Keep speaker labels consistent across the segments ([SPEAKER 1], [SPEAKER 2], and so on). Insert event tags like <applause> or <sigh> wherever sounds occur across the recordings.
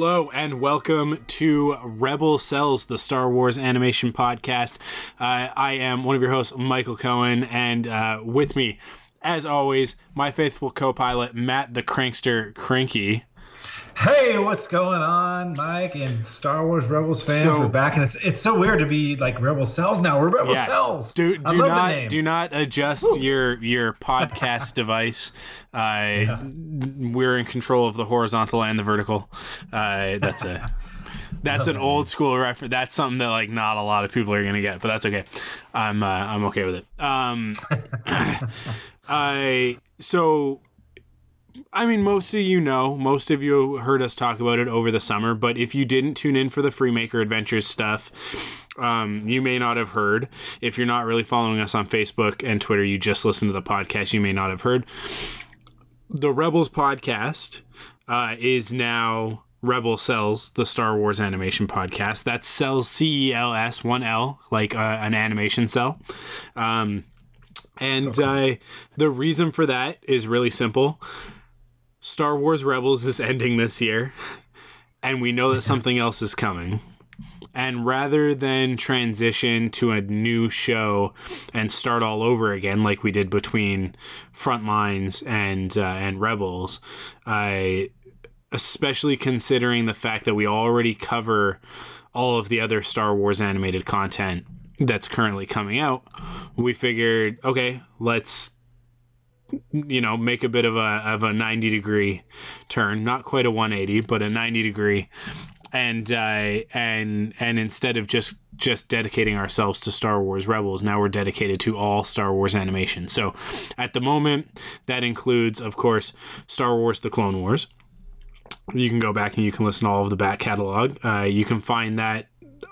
[SPEAKER 1] Hello and welcome to Rebel Cels, the Star Wars animation podcast. Uh, I am one of your hosts, Michael Cohen, and uh, with me, as always, my faithful co-pilot Matt the Crankster Cranky.
[SPEAKER 2] Hey, what's going on, Mike and Star Wars Rebels fans?
[SPEAKER 1] So-
[SPEAKER 2] We're back, and it's it's so weird to be like Rebel Cels now. We're Rebel Cels.
[SPEAKER 1] Do do not do not adjust your your podcast <laughs> device. Uh, We're in control of the horizontal and the vertical. Uh, that's a that's an <laughs> old school reference. That's something that like not a lot of people are gonna get, but that's okay. I'm uh, I'm okay with it. Um, <laughs> <coughs> I so. I mean, most of you know, most of you heard us talk about it over the summer, but if you didn't tune in for the Freemaker Adventures stuff, um, you may not have heard. If you're not really following us on Facebook and Twitter, you just listen to the podcast, you may not have heard. The Rebels podcast uh, is now Rebel Cels, the Star Wars animation podcast. That's Cels, C E L S, one L, like uh, an animation cel. Um, and uh, the reason for that is really simple. Star Wars Rebels is <laughs> ending this year, and we know that something else is coming. And rather than transition to a new show and start all over again, like we did between Frontlines and uh, and Rebels, I especially considering the fact that we already cover all of the other Star Wars animated content that's currently coming out, we figured, okay, let's you know make a bit of a of a 90 degree turn not quite a 180 but a 90 degree and uh, and and instead of just just dedicating ourselves to Star Wars Rebels, now we're dedicated to all Star Wars animation. So, at the moment, that includes, of course, Star Wars: The Clone Wars. You can go back and you can listen to all of the back catalog. Uh, you can find that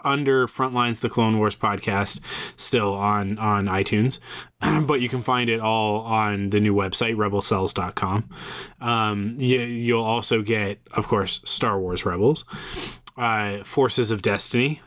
[SPEAKER 1] under Frontlines the Clone Wars podcast still on on iTunes, <clears throat> but you can find it all on the new website rebelcels.com. Um, you, you'll also get, of course, Star Wars Rebels, uh, Forces of Destiny,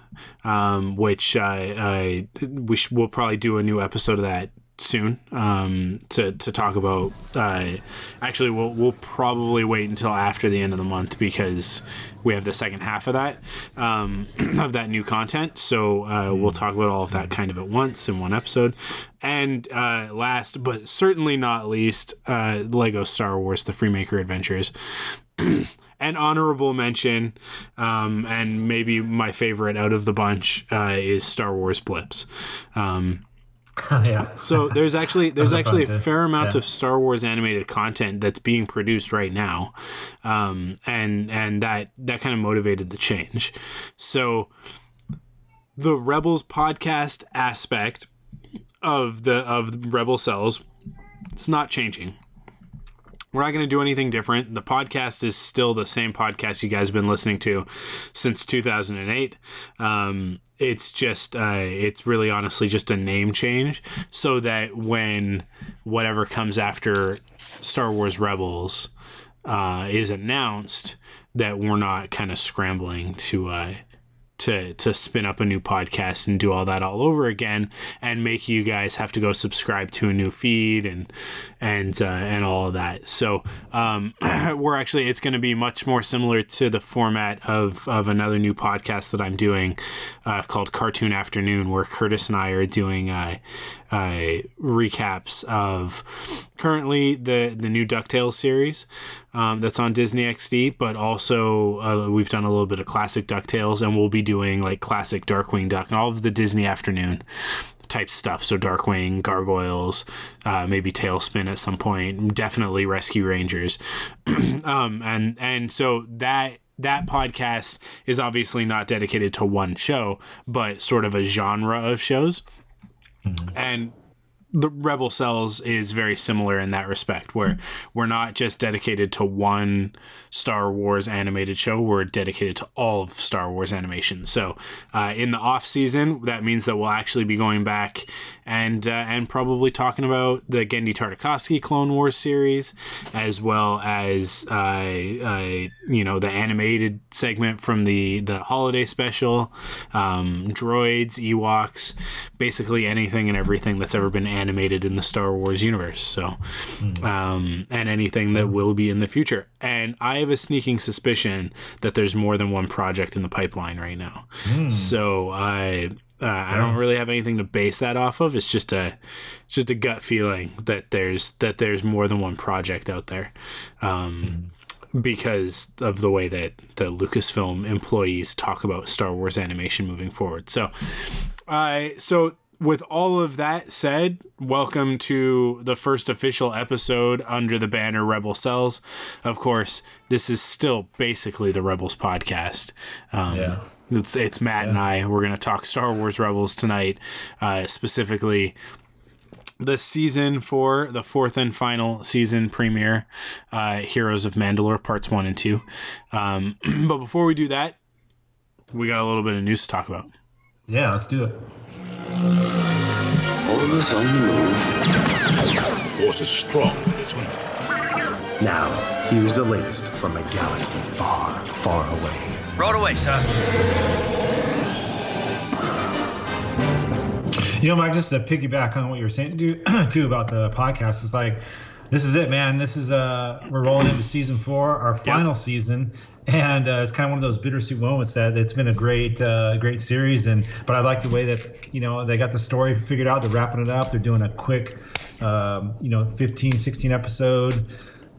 [SPEAKER 1] um, which uh, we sh- we'll probably do a new episode of that soon um, to to talk about. Uh, actually, we'll we'll probably wait until after the end of the month because we have the second half of that um, <clears throat> of that new content. So uh, we'll talk about all of that kind of at once in one episode. And uh, last but certainly not least, uh, Lego Star Wars: The Freemaker Adventures. <clears throat> An honorable mention, um, and maybe my favorite out of the bunch uh, is Star Wars Blips. Um, <laughs>
[SPEAKER 2] yeah.
[SPEAKER 1] so there's actually <laughs> there's actually a fair amount
[SPEAKER 2] Yeah.
[SPEAKER 1] of Star Wars animated content that's being produced right now, um, and and that that kind of motivated the change. So the Rebels podcast aspect of the of Rebel Cels, it's not changing. We're not going to do anything different. The podcast is still the same podcast you guys have been listening to since 2008. Um, it's just, uh, it's really honestly just a name change so that when whatever comes after Star Wars Rebels, uh, is announced, that we're not kind of scrambling to uh, to to spin up a new podcast and do all that all over again and make you guys have to go subscribe to a new feed and and uh, and all of that. So um, <clears throat> we're actually it's going to be much more similar to the format of of another new podcast that I'm doing uh, called Cartoon Afternoon, where Curtis and I are doing uh, uh, recaps of currently the the new Ducktales series um, that's on Disney XD, but also uh, we've done a little bit of classic Ducktales, and we'll be doing like classic Darkwing Duck and all of the Disney Afternoon type stuff. So Darkwing, Gargoyles, uh, maybe TaleSpin at some point, definitely Rescue Rangers, <clears throat> um, and and so that that podcast is obviously not dedicated to one show, but sort of a genre of shows. Mm-hmm. And the Rebel Cels is very similar in that respect, where we're not just dedicated to one Star Wars animated show, we're dedicated to all of Star Wars animation. So, uh, in the off season, that means that we'll actually be going back and uh, and probably talking about the Genndy Tartakovsky Clone Wars series, as well as uh, uh, you know the animated segment from the the holiday special, um, droids, Ewoks, basically anything and everything that's ever been animated in the Star Wars universe. So, um, and anything that will be in the future. And I have a sneaking suspicion that there's more than one project in the pipeline right now. So I. Uh, I don't really have anything to base that off of. It's just a, it's just a gut feeling that there's that there's more than one project out there, um, because of the way that the Lucasfilm employees talk about Star Wars animation moving forward. So, I so with all of that said, welcome to the first official episode under the banner Rebel Cels. Of course, this is still basically the Rebels podcast. Um,
[SPEAKER 2] Yeah.
[SPEAKER 1] It's, it's Matt and I. We're going to talk Star Wars Rebels tonight, uh, specifically the season four, the fourth and final season premiere, uh, Heroes of Mandalore parts one and two. Um, <clears throat> but before we do that, we got a little bit of news to talk about.
[SPEAKER 2] Yeah, let's do it.
[SPEAKER 3] Always on the move.
[SPEAKER 4] Force is strong in this one.
[SPEAKER 3] Now, here's the latest from a galaxy far, far away.
[SPEAKER 5] Road away, son.
[SPEAKER 2] You know, Mike, just to piggyback on what you were saying too, <clears throat> too about the podcast, it's like this is it, man. This is uh, we're rolling into season four, our final season, and uh, it's kind of one of those bittersweet moments that it's been a great, uh, great series. And but I like the way that you know they got the story figured out. They're wrapping it up. They're doing a quick, um, you know, 15, 16 episode,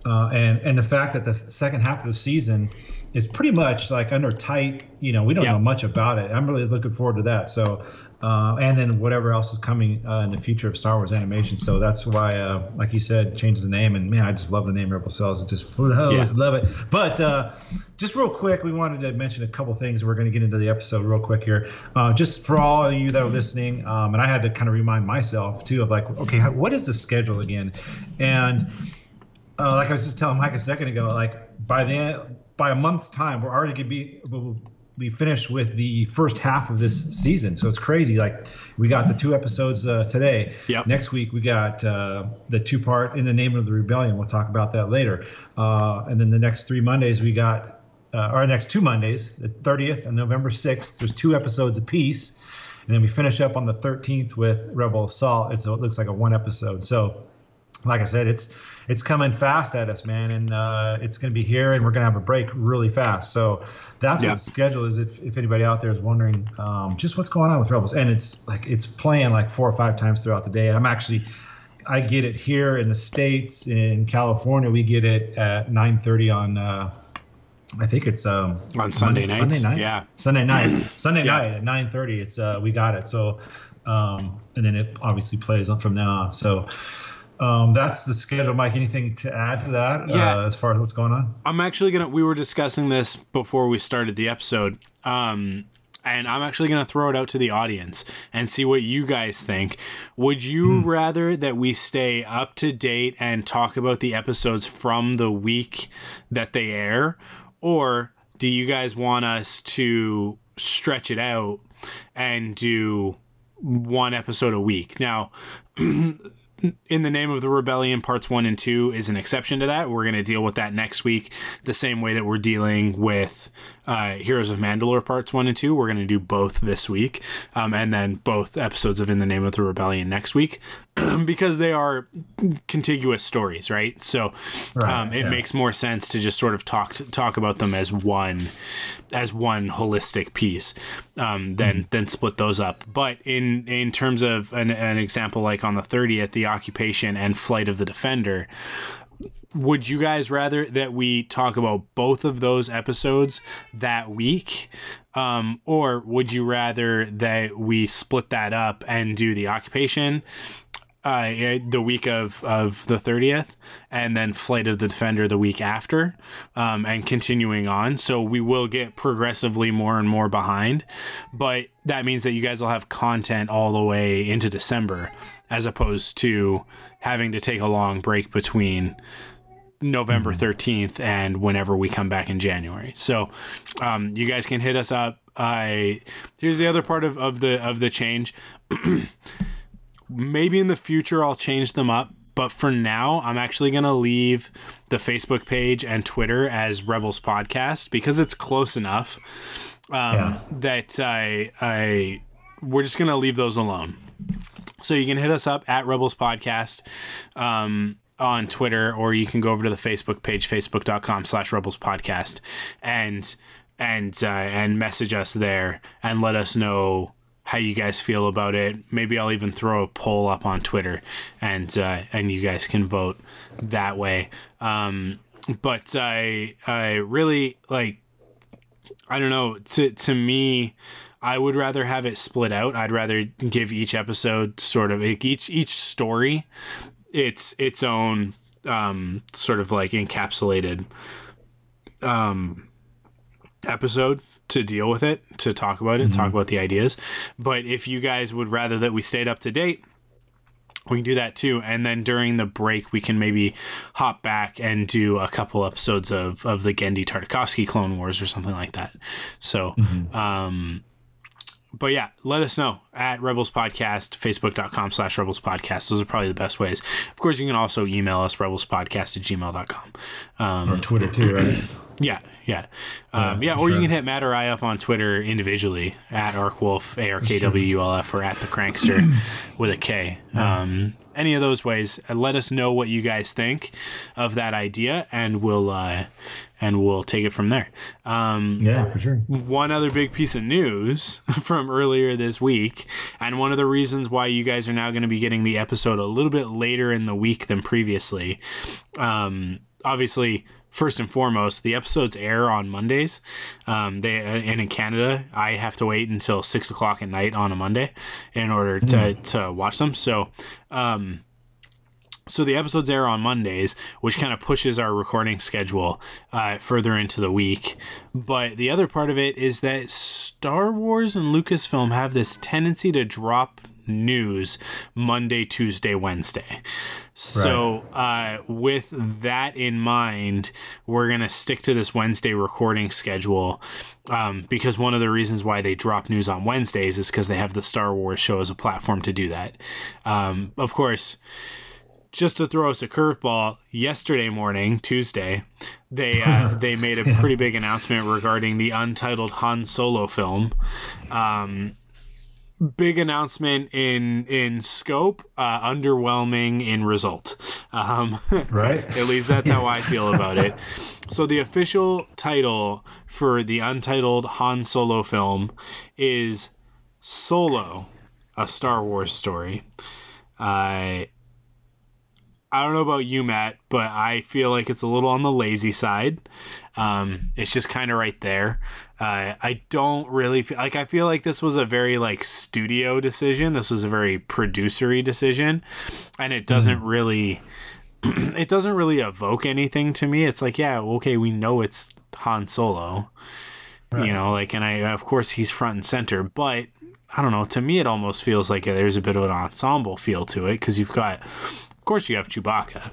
[SPEAKER 2] uh, and and the fact that the second half of the season is pretty much like under tight. You know, we don't
[SPEAKER 1] Yeah.
[SPEAKER 2] know much about it. I'm really looking forward to that. So. Uh, and then whatever else is coming uh, in the future of Star Wars animation. So that's why, uh, like you said, change the name. And man, I just love the name Rebel Cels. It just flows. <laughs>
[SPEAKER 1] Yeah.
[SPEAKER 2] Love it. But uh, just real quick, we wanted to mention a couple things. We're going to get into the episode real quick here. Uh, just for all of you that are listening, um, and I had to kind of remind myself too of like, okay, how, what is the schedule again? And uh, like I was just telling Mike a second ago, like by the end, by a month's time, we're already gonna be we'll finished with the first half of this season. So it's crazy. Like we got the two episodes uh, today.
[SPEAKER 1] Yep.
[SPEAKER 2] Next week we got uh, the two part in the name of the rebellion. We'll talk about that later. Uh, and then the next three Mondays we got. Uh, our next two Mondays, the 30th and November 6th, there's two episodes apiece. And then we finish up on the 13th with Rebel Assault. It's, it looks like a one episode. So like I said, it's it's coming fast at us, man, and uh, it's going to be here, and we're going to have a break really fast. So that's
[SPEAKER 1] Yeah.
[SPEAKER 2] what the schedule is. If, if anybody out there is wondering, um, just what's going on with Rebels, and it's like it's playing like four or five times throughout the day. I'm actually, I get it here in the states in California. We get it at 9:30 on. Uh, I think it's um,
[SPEAKER 1] On Sunday nights?
[SPEAKER 2] Sunday night.
[SPEAKER 1] Yeah.
[SPEAKER 2] Sunday night. <clears throat> Sunday
[SPEAKER 1] Yeah.
[SPEAKER 2] night at 9:30. It's uh, we got it. So, um, and then it obviously plays on from now on. So, um, that's the schedule. Mike, anything to add to that?
[SPEAKER 1] Yeah.
[SPEAKER 2] Uh, as far as what's going on?
[SPEAKER 1] I'm actually gonna. We were discussing this before we started the episode, um, and I'm actually gonna throw it out to the audience and see what you guys think. Would you rather that we stay up to date and talk about the episodes from the week that they air, or do you guys want us to stretch it out and do one episode a week? Now, <clears throat> in the name of the rebellion parts one and two is an exception to that. We're going to deal with that next week the same way that we're dealing with uh, heroes of mandalore parts one and two we're going to do both this week um, and then both episodes of in the name of the rebellion next week <clears throat> because they are contiguous stories right so
[SPEAKER 2] Right,
[SPEAKER 1] um, it
[SPEAKER 2] yeah.
[SPEAKER 1] makes more sense to just sort of talk talk about them as one as one holistic piece um, than than split those up. But in in terms of an, an example like on the 30th, the occupation and flight of the defender. Would you guys rather that we talk about both of those episodes that week? Um, or would you rather that we split that up and do the occupation uh, eh, the week of, of the 30th and then Flight of the Defender the week after um, and continuing on. So we will get progressively more and more behind, but that means that you guys will have content all the way into December as opposed to having to take a long break between November 13th and whenever we come back in January. So um, you guys can hit us up. I here's the other part of, of the of the change. <clears throat> maybe in the future I'll change them up, but for now I'm actually going to leave the Facebook page and Twitter as Rebels Podcast because it's close enough um,
[SPEAKER 2] Yeah.
[SPEAKER 1] that I I we're just going to leave those alone. So you can hit us up at Rebels Podcast um, on Twitter, or you can go over to the Facebook page, facebook.com slash Rebels Podcast, and and uh, and message us there and let us know how you guys feel about it. Maybe I'll even throw a poll up on Twitter, and uh, and you guys can vote that way. Um, but I I really like I don't know. To to me, I would rather have it split out. I'd rather give each episode sort of each each story its its own um, sort of like encapsulated um, episode to deal with it, to talk about it, talk about the ideas. But if you guys would rather that we stayed up to date, we can do that too. And then during the break, we can maybe hop back and do a couple episodes of, of the Genndy Tartakovsky Clone Wars or something like that. So, um, but yeah, let us know at Rebels Podcast, facebook.com slash Rebels Podcast. Those are probably the best ways. Of course, you can also email us, rebelspodcast at gmail.com. Um,
[SPEAKER 2] Or Twitter too, right? <clears throat>
[SPEAKER 1] yeah, yeah. Um, yeah,
[SPEAKER 2] for
[SPEAKER 1] or you can hit Matt or I up on Twitter individually at ArkWulf, A R K W U L F, or at the Crankster <clears throat> with a K. Um, any of those ways, uh, let us know what you guys think of that idea, and we'll uh, and we'll take it from there. Um,
[SPEAKER 2] Yeah, for sure.
[SPEAKER 1] one other big piece of news <laughs> from earlier this week, and one of the reasons why you guys are now going to be getting the episode a little bit later in the week than previously. Um, obviously, first and foremost, the episodes air on Mondays. Um, they and in Canada, I have to wait until six o'clock at night on a Monday in order to to watch them. So. Um, so the episodes air on Mondays, which kind of pushes our recording schedule uh, further into the week. But the other part of it is that Star Wars and Lucasfilm have this tendency to drop news Monday, Tuesday, Wednesday. So uh, with that in mind, we're gonna stick to this Wednesday recording schedule um, because one of the reasons why they drop news on Wednesdays is because they have the Star Wars show as a platform to do that. Um, of course just to throw us a curveball, yesterday morning, Tuesday, they uh, <laughs> they made a pretty big announcement regarding the untitled Han Solo film. Um, big announcement in in scope, uh, underwhelming in result. Um, <laughs>
[SPEAKER 2] Right?
[SPEAKER 1] at least that's how I feel about it. <laughs> So the official title for the untitled Han Solo film is Solo, a Star Wars story. I I don't know about you, Matt, but I feel like it's a little on the lazy side. Um, it's just kind of right there. Uh, I don't really feel like I feel like this was a very like studio decision. This was a very producery decision, and it doesn't really <clears throat> it doesn't really evoke anything to me. It's like, yeah, okay, we know it's Han Solo, you know, like, and I of course he's front and center, but I don't know. To me, it almost feels like there's a bit of an ensemble feel to it because you've got, of course, you have Chewbacca,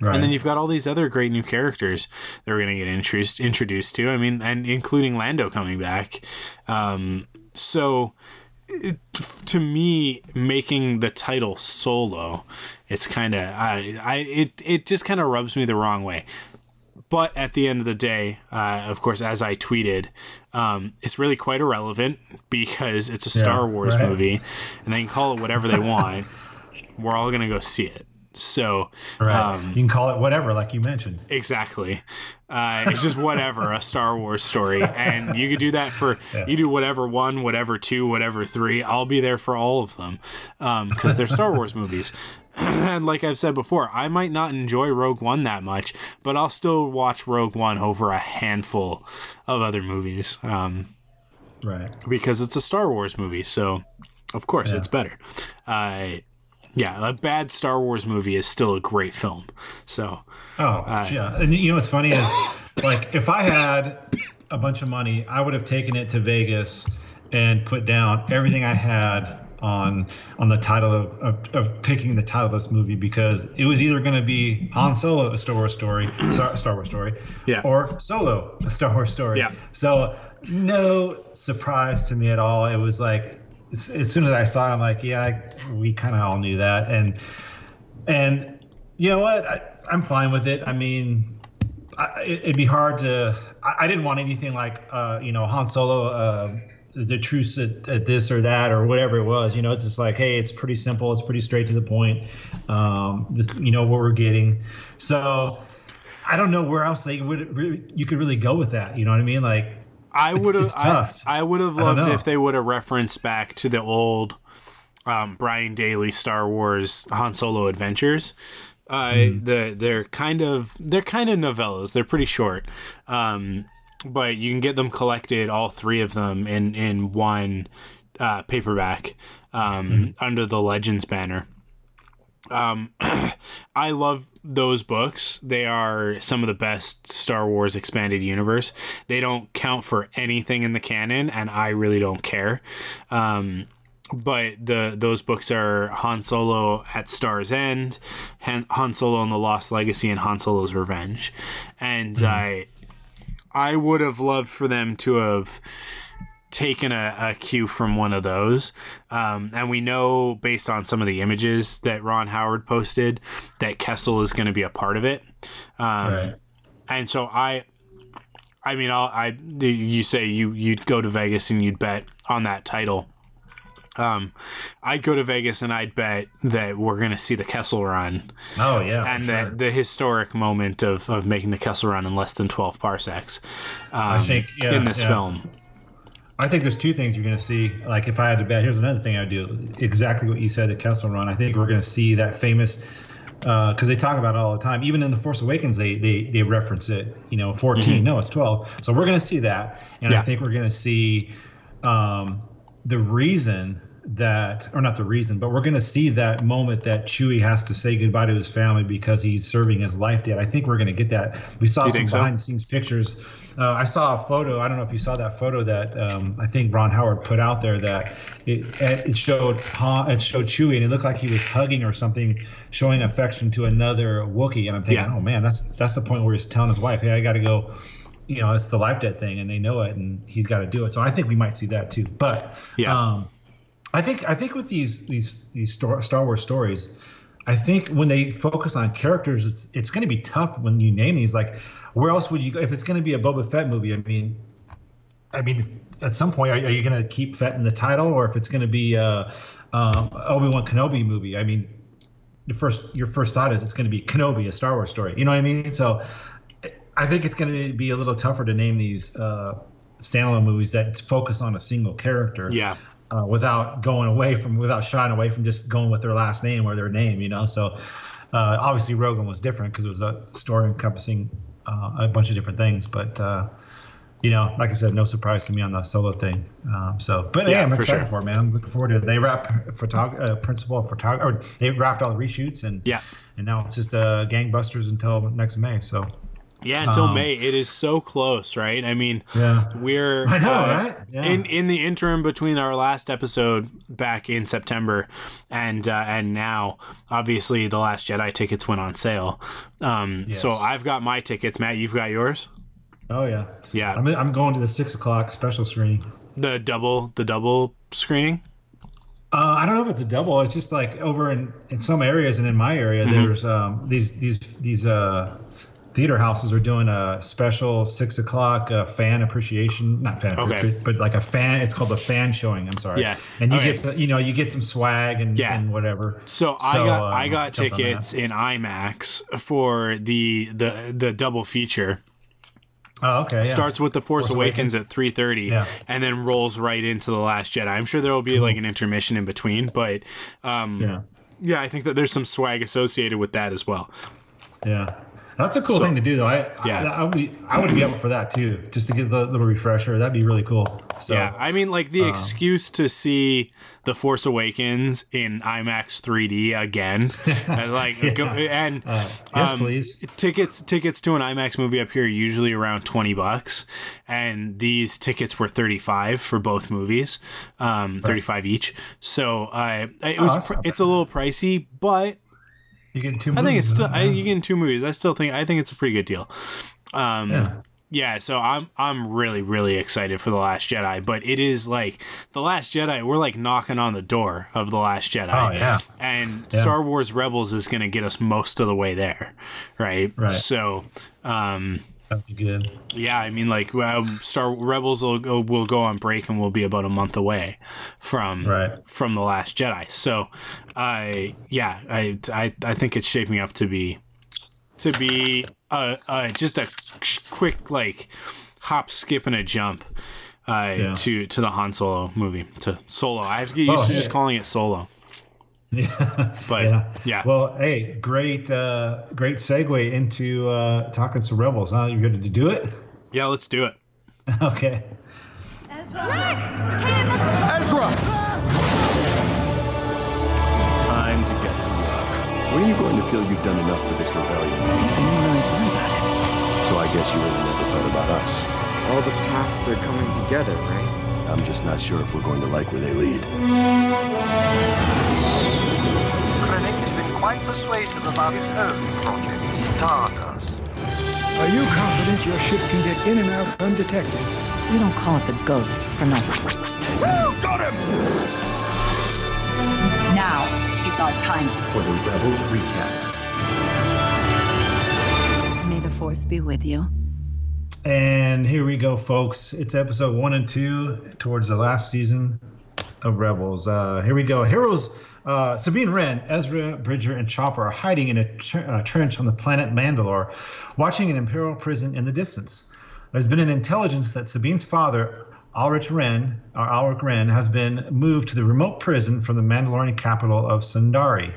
[SPEAKER 2] Right.
[SPEAKER 1] and then you've got all these other great new characters that we're going to get introduced introduced to. I mean, and including Lando coming back. Um, so it, to me, making the title Solo, it's kind of I, I it it just kind of rubs me the wrong way. But at the end of the day, uh, of course, as I tweeted, um, it's really quite irrelevant because it's a Star Wars
[SPEAKER 2] right.
[SPEAKER 1] movie, and they can call it whatever they want. <laughs> We're all gonna go see it. So,
[SPEAKER 2] Right.
[SPEAKER 1] um,
[SPEAKER 2] you can call it whatever, like you mentioned.
[SPEAKER 1] Exactly. Uh, it's just whatever, a Star Wars story. And you could do that for, you do whatever one, whatever two, whatever three. I'll be there for all of them because they're Star Wars movies. <clears throat> and like I've said before, I might not enjoy Rogue One that much, but I'll still watch Rogue One over a handful of other movies um,
[SPEAKER 2] Right.
[SPEAKER 1] because it's a Star Wars movie. So, of course, it's better. Uh, yeah, a bad Star Wars movie is still a great film. So,
[SPEAKER 2] Oh, uh, yeah. And you know what's funny is, like, if I had a bunch of money, I would have taken it to Vegas and put down everything I had on on the title of, of, of picking the title of this movie because it was either going to be Han Solo, a Star Wars story, Star, Star Wars story,
[SPEAKER 1] Yeah.
[SPEAKER 2] or Solo, a Star Wars story.
[SPEAKER 1] Yeah.
[SPEAKER 2] So no surprise to me at all. It was like as, soon as I saw it, I'm like, yeah, I, we kind of all knew that, and and you know what? I, I'm fine with it. I mean, I, it- it'd be hard to. I, I didn't want anything like, uh, you know, Han Solo, uh, the truce at, at this or that or whatever it was. You know, it's just like, hey, it's pretty simple. It's pretty straight to the point. Um, this, you know what we're getting. So I don't know where else they would you could really go with that. You know what I mean? Like,
[SPEAKER 1] I would have. I. I would have loved if they would have referenced back to the old um, Brian Daley Star Wars Han Solo adventures. Uh,
[SPEAKER 2] Hmm.
[SPEAKER 1] the they're kind of they're kind of novellas. They're pretty short, um, but you can get them collected, all three of them, in in one uh, paperback um,
[SPEAKER 2] Hmm.
[SPEAKER 1] under the Legends banner. Um, <clears throat> I love those books. They are some of the best Star Wars expanded universe. They don't count for anything in the canon, and I really don't care. Um, but the those books are Han Solo at Star's End, Han, Han Solo and the Lost Legacy, and Han Solo's Revenge. And I, I would have loved for them to have taken a, a cue from one of those. Um, and we know based on some of the images that Ron Howard posted that Kessel is going to be a part of it. Um,
[SPEAKER 2] Right.
[SPEAKER 1] And so I, I mean, I'll, I you say you you'd go to Vegas and you'd bet on that title. Um, I'd go to Vegas and I'd bet that we're going to see the Kessel Run
[SPEAKER 2] oh yeah,
[SPEAKER 1] and the
[SPEAKER 2] sure.
[SPEAKER 1] the historic moment of, of making the Kessel Run in less than twelve parsecs. Um,
[SPEAKER 2] I think yeah,
[SPEAKER 1] in this
[SPEAKER 2] yeah.
[SPEAKER 1] film.
[SPEAKER 2] I think there's two things you're going to see. Like if I had to bet, here's another thing I would do. Exactly what you said, the Kessel Run. I think we're going to see that famous because they talk about it all the time. Even in the Force Awakens, they they they reference it. You know, 14. No, it's 12. So we're going to see that, and
[SPEAKER 1] Yeah.
[SPEAKER 2] I think we're going to see um, the reason that, or not the reason, but we're going to see that moment that Chewie has to say goodbye to his family because he's serving his life debt. I think we're going to get that. We saw
[SPEAKER 1] You
[SPEAKER 2] some behind the scenes pictures. Uh, I saw a photo. I don't know if you saw that photo that um, I think Ron Howard put out there that it it showed Han, it showed Chewie and it looked like he was hugging or something, showing affection to another Wookiee. And I'm thinking,
[SPEAKER 1] Yeah.
[SPEAKER 2] oh man, that's that's the point where he's telling his wife, hey, I got to go. You know, it's the life debt thing, and they know it, and he's got to do it. So I think we might see that too. But
[SPEAKER 1] Yeah.
[SPEAKER 2] um, I think I think with these these these Star, Star Wars stories, I think when they focus on characters, it's it's going to be tough when you name these. Like, where else would you go if it's going to be a Boba Fett movie? I mean, I mean, at some point, are, are you going to keep Fett in the title, or if it's going to be a um, Obi Wan Kenobi movie? I mean, the first your first thought is it's going to be Kenobi, a Star Wars story. You know what I mean? So, I think it's going to be a little tougher to name these uh, standalone movies that focus on a single character
[SPEAKER 1] Yeah.
[SPEAKER 2] uh, without going away from without shying away from just going with their last name or their name you know so uh, obviously rogue one was different because it was a story encompassing uh, a bunch of different things but uh, you know like i said no surprise to me on the solo thing um, so but yeah,
[SPEAKER 1] Yeah,
[SPEAKER 2] i'm
[SPEAKER 1] for
[SPEAKER 2] excited
[SPEAKER 1] sure.
[SPEAKER 2] for it man i'm looking forward to it they wrap photog- uh, principal photog- or they wrapped all the reshoots and
[SPEAKER 1] Yeah.
[SPEAKER 2] and now it's just uh, gangbusters until next may so
[SPEAKER 1] Yeah, until
[SPEAKER 2] Um,
[SPEAKER 1] May. It is so close, right? I mean,
[SPEAKER 2] yeah
[SPEAKER 1] we're
[SPEAKER 2] I know,
[SPEAKER 1] uh,
[SPEAKER 2] right? Yeah.
[SPEAKER 1] in in the interim between our last episode back in September and uh, and now, obviously the last Jedi tickets went on sale. Um, So I've got my tickets. Matt, you've got yours.
[SPEAKER 2] oh yeah
[SPEAKER 1] Yeah,
[SPEAKER 2] I'm, I'm going to the six o'clock special screening
[SPEAKER 1] the double the double screening.
[SPEAKER 2] Uh, I don't know if it's a double. It's just like over in, in some areas and in my area,
[SPEAKER 1] Mm-hmm.
[SPEAKER 2] there's um, these these these uh, theater houses are doing a special six o'clock uh, fan appreciation, not fan
[SPEAKER 1] Okay.
[SPEAKER 2] appreciation, but like a fan. It's called a fan showing. I'm sorry.
[SPEAKER 1] Yeah.
[SPEAKER 2] And you
[SPEAKER 1] Okay.
[SPEAKER 2] get some, you know you get some swag and,
[SPEAKER 1] Yeah.
[SPEAKER 2] and whatever.
[SPEAKER 1] So, I
[SPEAKER 2] So,
[SPEAKER 1] got
[SPEAKER 2] um,
[SPEAKER 1] I got
[SPEAKER 2] jumped on that.
[SPEAKER 1] tickets in IMAX for the the the double feature.
[SPEAKER 2] Oh, okay. Yeah.
[SPEAKER 1] Starts with the Force,
[SPEAKER 2] Force
[SPEAKER 1] Awakens, at three thirty,
[SPEAKER 2] Yeah.
[SPEAKER 1] and then rolls right into the Last Jedi. I'm sure there will be like an intermission in between, but um,
[SPEAKER 2] Yeah.
[SPEAKER 1] yeah, I think that there's some swag associated with that as well.
[SPEAKER 2] Yeah. That's a cool
[SPEAKER 1] So-
[SPEAKER 2] thing to do, though. I,
[SPEAKER 1] Yeah.
[SPEAKER 2] I, I would be, I would be up for that too, just to get the little refresher. That'd be really cool. So,
[SPEAKER 1] yeah, I mean, like
[SPEAKER 2] uh,
[SPEAKER 1] the excuse to see the Force Awakens in IMAX 3D again, and <laughs> like, go, and
[SPEAKER 2] uh, yes,
[SPEAKER 1] um,
[SPEAKER 2] please.
[SPEAKER 1] tickets tickets to an IMAX movie up here are usually around twenty bucks, and these tickets were thirty five for both movies, um, thirty five each. So uh, it was
[SPEAKER 2] Oh,
[SPEAKER 1] it's a little pricey, but
[SPEAKER 2] You get two.
[SPEAKER 1] I think it's still? I, you get two movies. I still think I think it's a pretty good deal. Um,
[SPEAKER 2] Yeah.
[SPEAKER 1] yeah, so I'm I'm really really excited for the Last Jedi, but it is like the Last Jedi. We're like knocking on the door of the Last Jedi.
[SPEAKER 2] Oh, yeah.
[SPEAKER 1] and
[SPEAKER 2] Yeah.
[SPEAKER 1] Star Wars Rebels is going to get us most of the way there, right?
[SPEAKER 2] Right.
[SPEAKER 1] So, um,
[SPEAKER 2] That'd be good.
[SPEAKER 1] yeah, I mean, like Star Rebels will go, will go on break and we'll be about a month away from
[SPEAKER 2] Right.
[SPEAKER 1] from the Last Jedi. So, I yeah, I, I I think it's shaping up to be to be uh, uh just a quick like hop, skip, and a jump. Uh,
[SPEAKER 2] Yeah.
[SPEAKER 1] to to the Han Solo movie to Solo. I have to get used
[SPEAKER 2] Oh,
[SPEAKER 1] to just calling it Solo. <laughs>
[SPEAKER 2] Yeah.
[SPEAKER 1] But, yeah.
[SPEAKER 2] Well, hey, great, uh, great segue into uh, talking some rebels. Huh? You ready to do it?
[SPEAKER 1] Yeah, let's do it. <laughs>
[SPEAKER 2] okay. Ezra. Rex, Ezra.
[SPEAKER 4] It's time to get to work.
[SPEAKER 3] When are you going to feel you've done enough for this rebellion?
[SPEAKER 5] So you really thought about it.
[SPEAKER 3] So I guess you really never thought about us.
[SPEAKER 6] All the paths are coming together, right?
[SPEAKER 3] I'm just not sure if we're going to like where they lead.
[SPEAKER 7] Krennic has been quite persuasive about his own project, Stardust.
[SPEAKER 8] Are you confident your ship can get in and out undetected?
[SPEAKER 5] We don't call it the ghost for nothing. Woo! Got him!
[SPEAKER 9] Now is our time.
[SPEAKER 3] For the Rebels recap.
[SPEAKER 5] May the force be with you.
[SPEAKER 2] And here we go, folks. It's episode one and two towards the last season of Rebels. Uh, here we go. Heroes uh, Sabine Wren, Ezra, Bridger, and Chopper are hiding in a tr- uh, trench on the planet Mandalore, watching an Imperial prison in the distance. There's been an intelligence that Sabine's father, Ulrich Wren, or Ulrich Wren, has been moved to the remote prison from the Mandalorian capital of Sundari.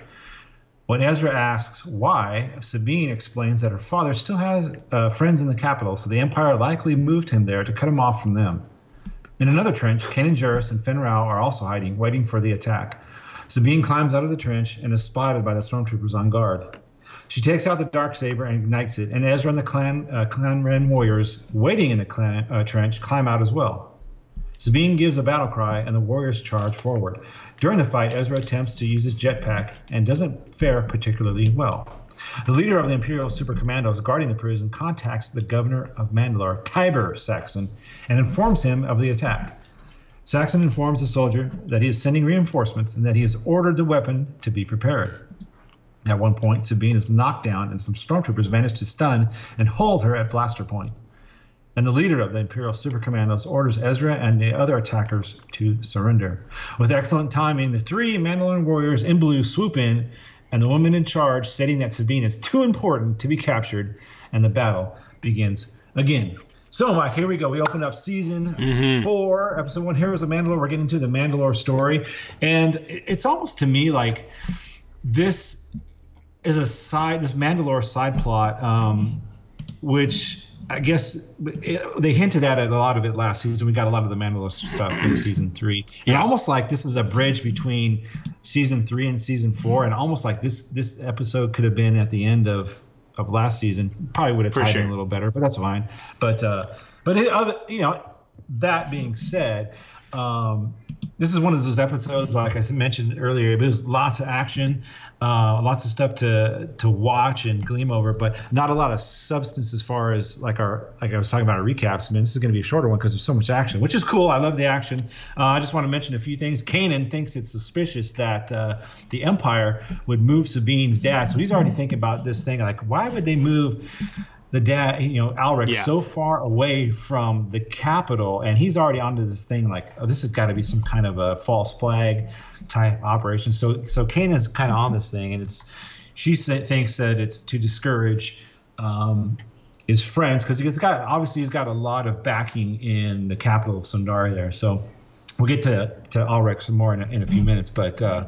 [SPEAKER 2] When Ezra asks why, Sabine explains that her father still has uh, friends in the capital, so the Empire likely moved him there to cut him off from them. In another trench, Kanan Jarrus and Fenn Rau are also hiding, waiting for the attack. Sabine climbs out of the trench and is spotted by the stormtroopers on guard. She takes out the dark saber and ignites it, and Ezra and the clan uh, clan Wren warriors waiting in the clan, uh, trench climb out as well. Sabine gives a battle cry, and the warriors charge forward. During the fight, Ezra attempts to use his jetpack and doesn't fare particularly well. The leader of the Imperial Super Commandos guarding the prison contacts the governor of Mandalore, Tiber Saxon, and informs him of the attack. Saxon informs the soldier that he is sending reinforcements and that he has ordered the weapon to be prepared. At one point, Sabine is knocked down, and some stormtroopers manage to stun and hold her at blaster point. And the leader of the Imperial Super Commandos orders Ezra and the other attackers to surrender. With excellent timing, the three Mandalorian warriors in blue swoop in, and the woman in charge stating that Sabine is too important to be captured, and the battle begins again. So, Mike, here we go. We opened up season four, episode one, Heroes of Mandalore. We're getting into the Mandalore story. And it's almost to me like this is a side, this Mandalore side plot, um, which I guess it, they hinted at it a lot of it last season. We got a lot of the Mandalore stuff in <clears throat> season three, and almost like this is a bridge between season three and season four, and almost like this this episode could have been at the end of of last season. Probably would have
[SPEAKER 1] For
[SPEAKER 2] tied
[SPEAKER 1] sure.
[SPEAKER 2] in a little better, but that's fine. But uh, but it, other, you know, that being said, um, this is one of those episodes, like I mentioned earlier, it was lots of action, uh, lots of stuff to to watch and gleam over, but not a lot of substance as far as like our like I was talking about our recaps. I mean, this is going to be a shorter one because there's so much action, which is cool. I love the action. Uh, I just want to mention a few things. Kanan thinks it's suspicious that uh, the Empire would move Sabine's dad, so he's already thinking about this thing like, why would they move? The dad, you know, Alrich
[SPEAKER 1] Yeah.
[SPEAKER 2] so far away from the capital, and he's already onto this thing like, oh, this has got to be some kind of a false flag type operation. So, so Kanan's kind of on this thing, and it's she thinks that it's to discourage um, his friends because he's got obviously he's got a lot of backing in the capital of Sundari there. So we'll get to to Alrich some more in a, in a few minutes, but. Uh,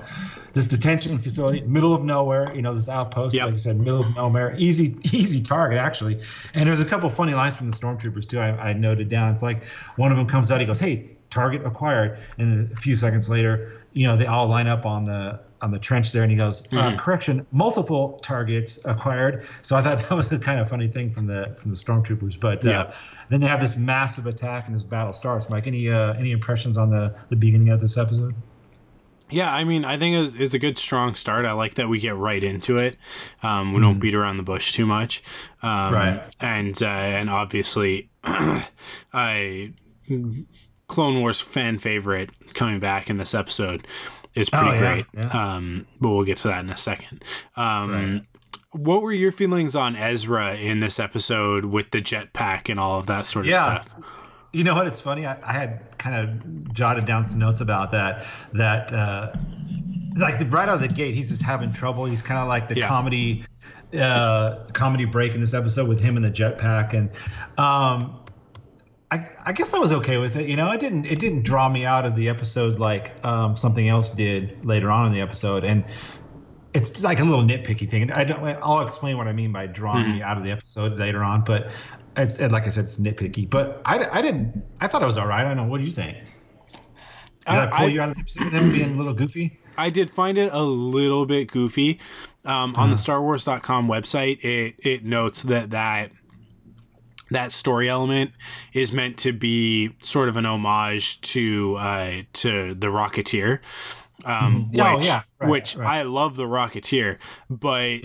[SPEAKER 2] this detention facility, middle of nowhere, you know, this outpost, like I said, middle of nowhere, easy, <laughs> easy target actually. And there's a couple funny lines from the stormtroopers too. I, I noted down. It's like one of them comes out, he goes, "Hey, target acquired," and a few seconds later, you know, they all line up on the on the trench there, and he goes, uh,
[SPEAKER 1] Mhm.
[SPEAKER 2] "Correction, multiple targets acquired." So I thought <laughs> that was a kind of funny thing from the from the stormtroopers. But uh,
[SPEAKER 1] Yeah.
[SPEAKER 2] then they have this massive attack, and this battle starts. Mike, any uh, any impressions on the the beginning of this episode?
[SPEAKER 1] Yeah, I mean, I think it's, it's a good strong start. I like that we get right into it. Um, we don't beat around the bush too much, um,
[SPEAKER 2] Right.
[SPEAKER 1] And uh, and obviously, <clears throat> I Clone Wars fan favorite coming back in this episode is pretty
[SPEAKER 2] Oh, yeah,
[SPEAKER 1] great.
[SPEAKER 2] yeah.
[SPEAKER 1] Um, but we'll get to that in a second. Um,
[SPEAKER 2] Right.
[SPEAKER 1] What were your feelings on Ezra in this episode with the jetpack and all of that sort of
[SPEAKER 2] Yeah.
[SPEAKER 1] stuff?
[SPEAKER 2] You know what? It's funny. I, I had kind of jotted down some notes about that. That uh, like the, right out of the gate, he's just having trouble. He's kind of like the
[SPEAKER 1] Yeah.
[SPEAKER 2] comedy uh, comedy break in this episode with him and the jetpack, and um, I, I guess I was okay with it. You know, it didn't it didn't draw me out of the episode like um, something else did later on in the episode, and it's like a little nitpicky thing. I don't. I'll explain what I mean by drawing me out of the episode later on, but it's and like I said, it's nitpicky. But I, I didn't. I thought it was all right. I don't know. What do you think? Did I,
[SPEAKER 1] I-
[SPEAKER 2] pull
[SPEAKER 1] I-
[SPEAKER 2] you out of the? Them being a little goofy. <laughs>
[SPEAKER 1] I did find it a little bit goofy. Um, on the StarWars.com website, it it notes that that that story element is meant to be sort of an homage to uh, to the Rocketeer. Um.
[SPEAKER 2] Oh,
[SPEAKER 1] which,
[SPEAKER 2] yeah, right,
[SPEAKER 1] which
[SPEAKER 2] right.
[SPEAKER 1] I love the Rocketeer, but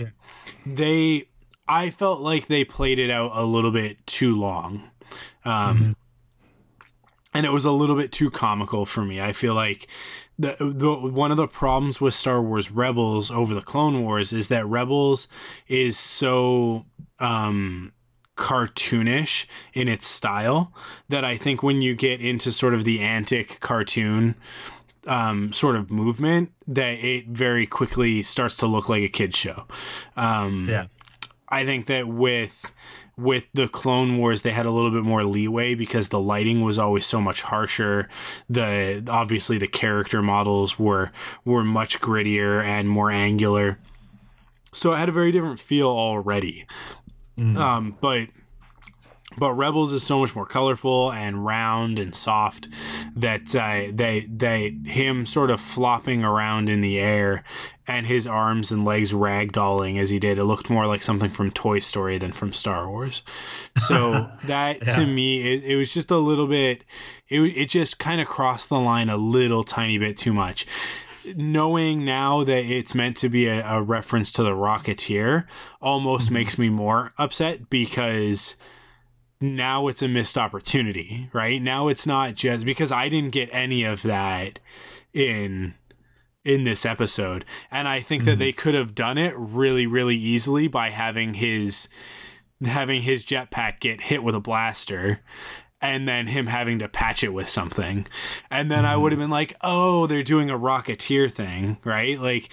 [SPEAKER 1] they I felt like they played it out a little bit too long. Um,
[SPEAKER 2] Mm-hmm.
[SPEAKER 1] and it was a little bit too comical for me. I feel like the, the one of the problems with Star Wars Rebels over the Clone Wars is that Rebels is so um cartoonish in its style that I think when you get into sort of the antic cartoon um, sort of movement that it very quickly starts to look like a kid's show. Um,
[SPEAKER 2] Yeah.
[SPEAKER 1] I think that with with the Clone Wars, they had a little bit more leeway because the lighting was always so much harsher. The obviously the character models were were much grittier and more angular, so it had a very different feel already. Um, but but Rebels is so much more colorful and round and soft that uh, they they him sort of flopping around in the air and his arms and legs ragdolling as he did. It looked more like something from Toy Story than from Star Wars. So <laughs> that
[SPEAKER 2] Yeah.
[SPEAKER 1] to me, it, it was just a little bit. It it just kind of crossed the line a little tiny bit too much knowing now that it's meant to be a, a reference to the Rocketeer almost mm-hmm. makes me more upset because now it's a missed opportunity, right? Now it's not just because I didn't get any of that in in this episode. And I think that they could have done it really, really easily by having his having his jetpack get hit with a blaster and then him having to patch it with something. And then I would have been like, "Oh, they're doing a rocketeer thing, right?" Like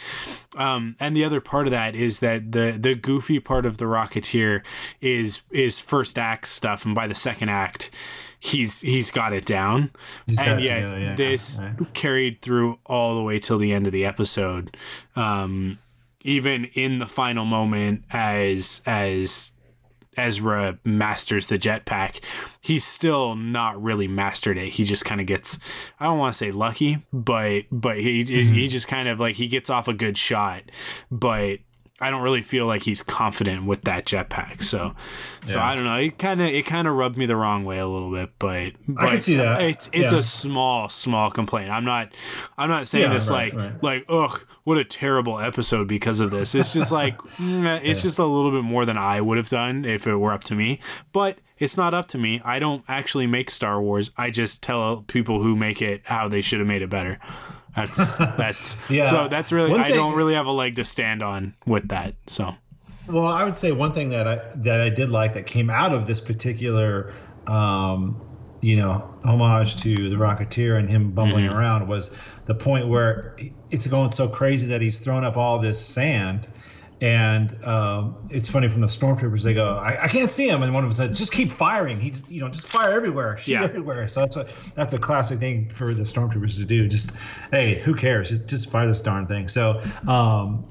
[SPEAKER 1] um and the other part of that is that the the goofy part of the rocketeer is is first act stuff and by the second act he's he's got it down.
[SPEAKER 2] He's
[SPEAKER 1] and yet
[SPEAKER 2] together, yeah,
[SPEAKER 1] this
[SPEAKER 2] right.
[SPEAKER 1] carried through all the way till the end of the episode. Um even in the final moment as as Ezra masters the jetpack, he's still not really mastered it. He just kind of gets I don't want to say lucky, but but he
[SPEAKER 2] Mm-hmm.
[SPEAKER 1] he just kind of like he gets off a good shot, but I don't really feel like he's confident with that jetpack. So, so
[SPEAKER 2] Yeah.
[SPEAKER 1] I don't know. It kind of it kind of rubbed me the wrong way a little bit, but, but
[SPEAKER 2] can see that.
[SPEAKER 1] It's it's
[SPEAKER 2] Yeah.
[SPEAKER 1] a small small complaint. I'm not I'm not saying
[SPEAKER 2] Yeah,
[SPEAKER 1] this
[SPEAKER 2] right,
[SPEAKER 1] like
[SPEAKER 2] right.
[SPEAKER 1] like ugh what a terrible episode because of this. It's just like <laughs> mm, it's just a little bit more than I would have done if it were up to me. But it's not up to me. I don't actually make Star Wars. I just tell people who make it how they should have made it better. That's <laughs> that's
[SPEAKER 2] Yeah.
[SPEAKER 1] So that's really
[SPEAKER 2] One
[SPEAKER 1] I don't really have a leg to stand on with that. So
[SPEAKER 2] Well, I would say one thing that I that I did like that came out of this particular, um, you know, homage to the Rocketeer and him bumbling
[SPEAKER 1] Mm-hmm.
[SPEAKER 2] around was the point where it's going so crazy that he's thrown up all this sand. And um, it's funny from the stormtroopers, they go, I, I can't see him. And one of them said, just keep firing. He, just, you know, just fire everywhere, shoot
[SPEAKER 1] Yeah.
[SPEAKER 2] everywhere. So that's what that's a classic thing for the stormtroopers to do. Just, hey, who cares? Just, just fire this darn thing. So, um,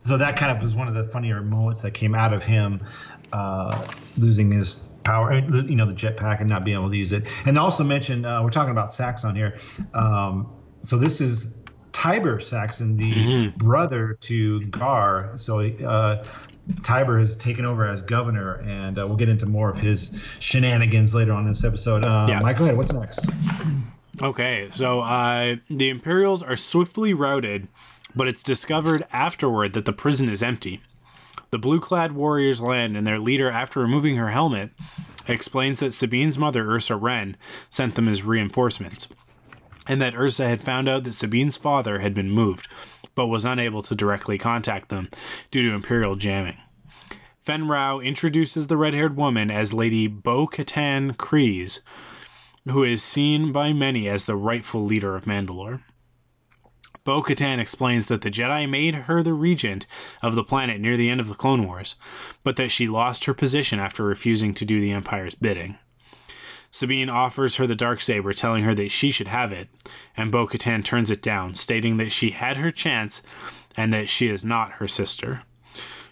[SPEAKER 2] so that kind of was one of the funnier moments that came out of him uh, losing his power, uh, you know, the jetpack and not being able to use it. And also mention, uh, we're talking about Saxon here. Um, so this is Tiber Saxon, the brother to Gar. So uh, Tiber has taken over as governor, and uh, we'll get into more of his shenanigans later on in this episode. Uh,
[SPEAKER 1] Yeah.
[SPEAKER 2] Mike, go ahead. What's next?
[SPEAKER 1] Okay, so uh, the Imperials are swiftly routed, but it's discovered afterward that the prison is empty. The blue clad warriors land, and their leader, after removing her helmet, explains that Sabine's mother, Ursa Wren, sent them as reinforcements, and that Ursa had found out that Sabine's father had been moved, but was unable to directly contact them due to Imperial jamming. Fenn Rau introduces the red haired woman as Lady Bo Katan Kryze, who is seen by many as the rightful leader of Mandalore. Bo Katan explains that the Jedi made her the regent of the planet near the end of the Clone Wars, but that she lost her position after refusing to do the Empire's bidding. Sabine offers her the dark saber, telling her that she should have it, and Bo Katan turns it down, stating that she had her chance and that she is not her sister.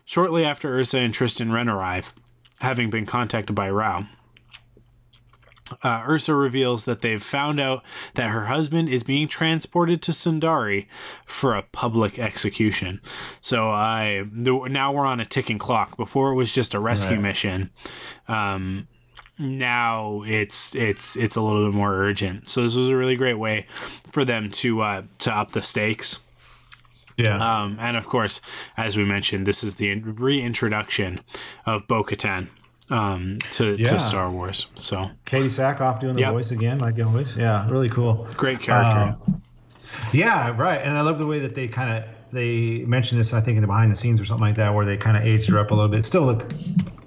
[SPEAKER 1] Shortly after Ursa and Tristan Wren arrive, having been contacted by Rau, uh, Ursa reveals that they've found out that her husband is being transported to Sundari for a public execution. So I now we're on a ticking clock. Before it was just a rescue
[SPEAKER 2] Right.
[SPEAKER 1] mission. Um, now it's it's it's a little bit more urgent. So this was a really great way for them to uh, to up the stakes.
[SPEAKER 2] Yeah.
[SPEAKER 1] Um, and of course, as we mentioned, this is the reintroduction of Bo Katan um, to,
[SPEAKER 2] Yeah.
[SPEAKER 1] to Star Wars. So
[SPEAKER 2] Katee Sackhoff doing the
[SPEAKER 1] Yep.
[SPEAKER 2] voice again, like always. Yeah, really cool.
[SPEAKER 1] great character.
[SPEAKER 2] Uh, yeah, right. And I love the way that they kind of they mentioned this. I think in the behind the scenes or something like that, where they kind of aged her up a little bit. Still look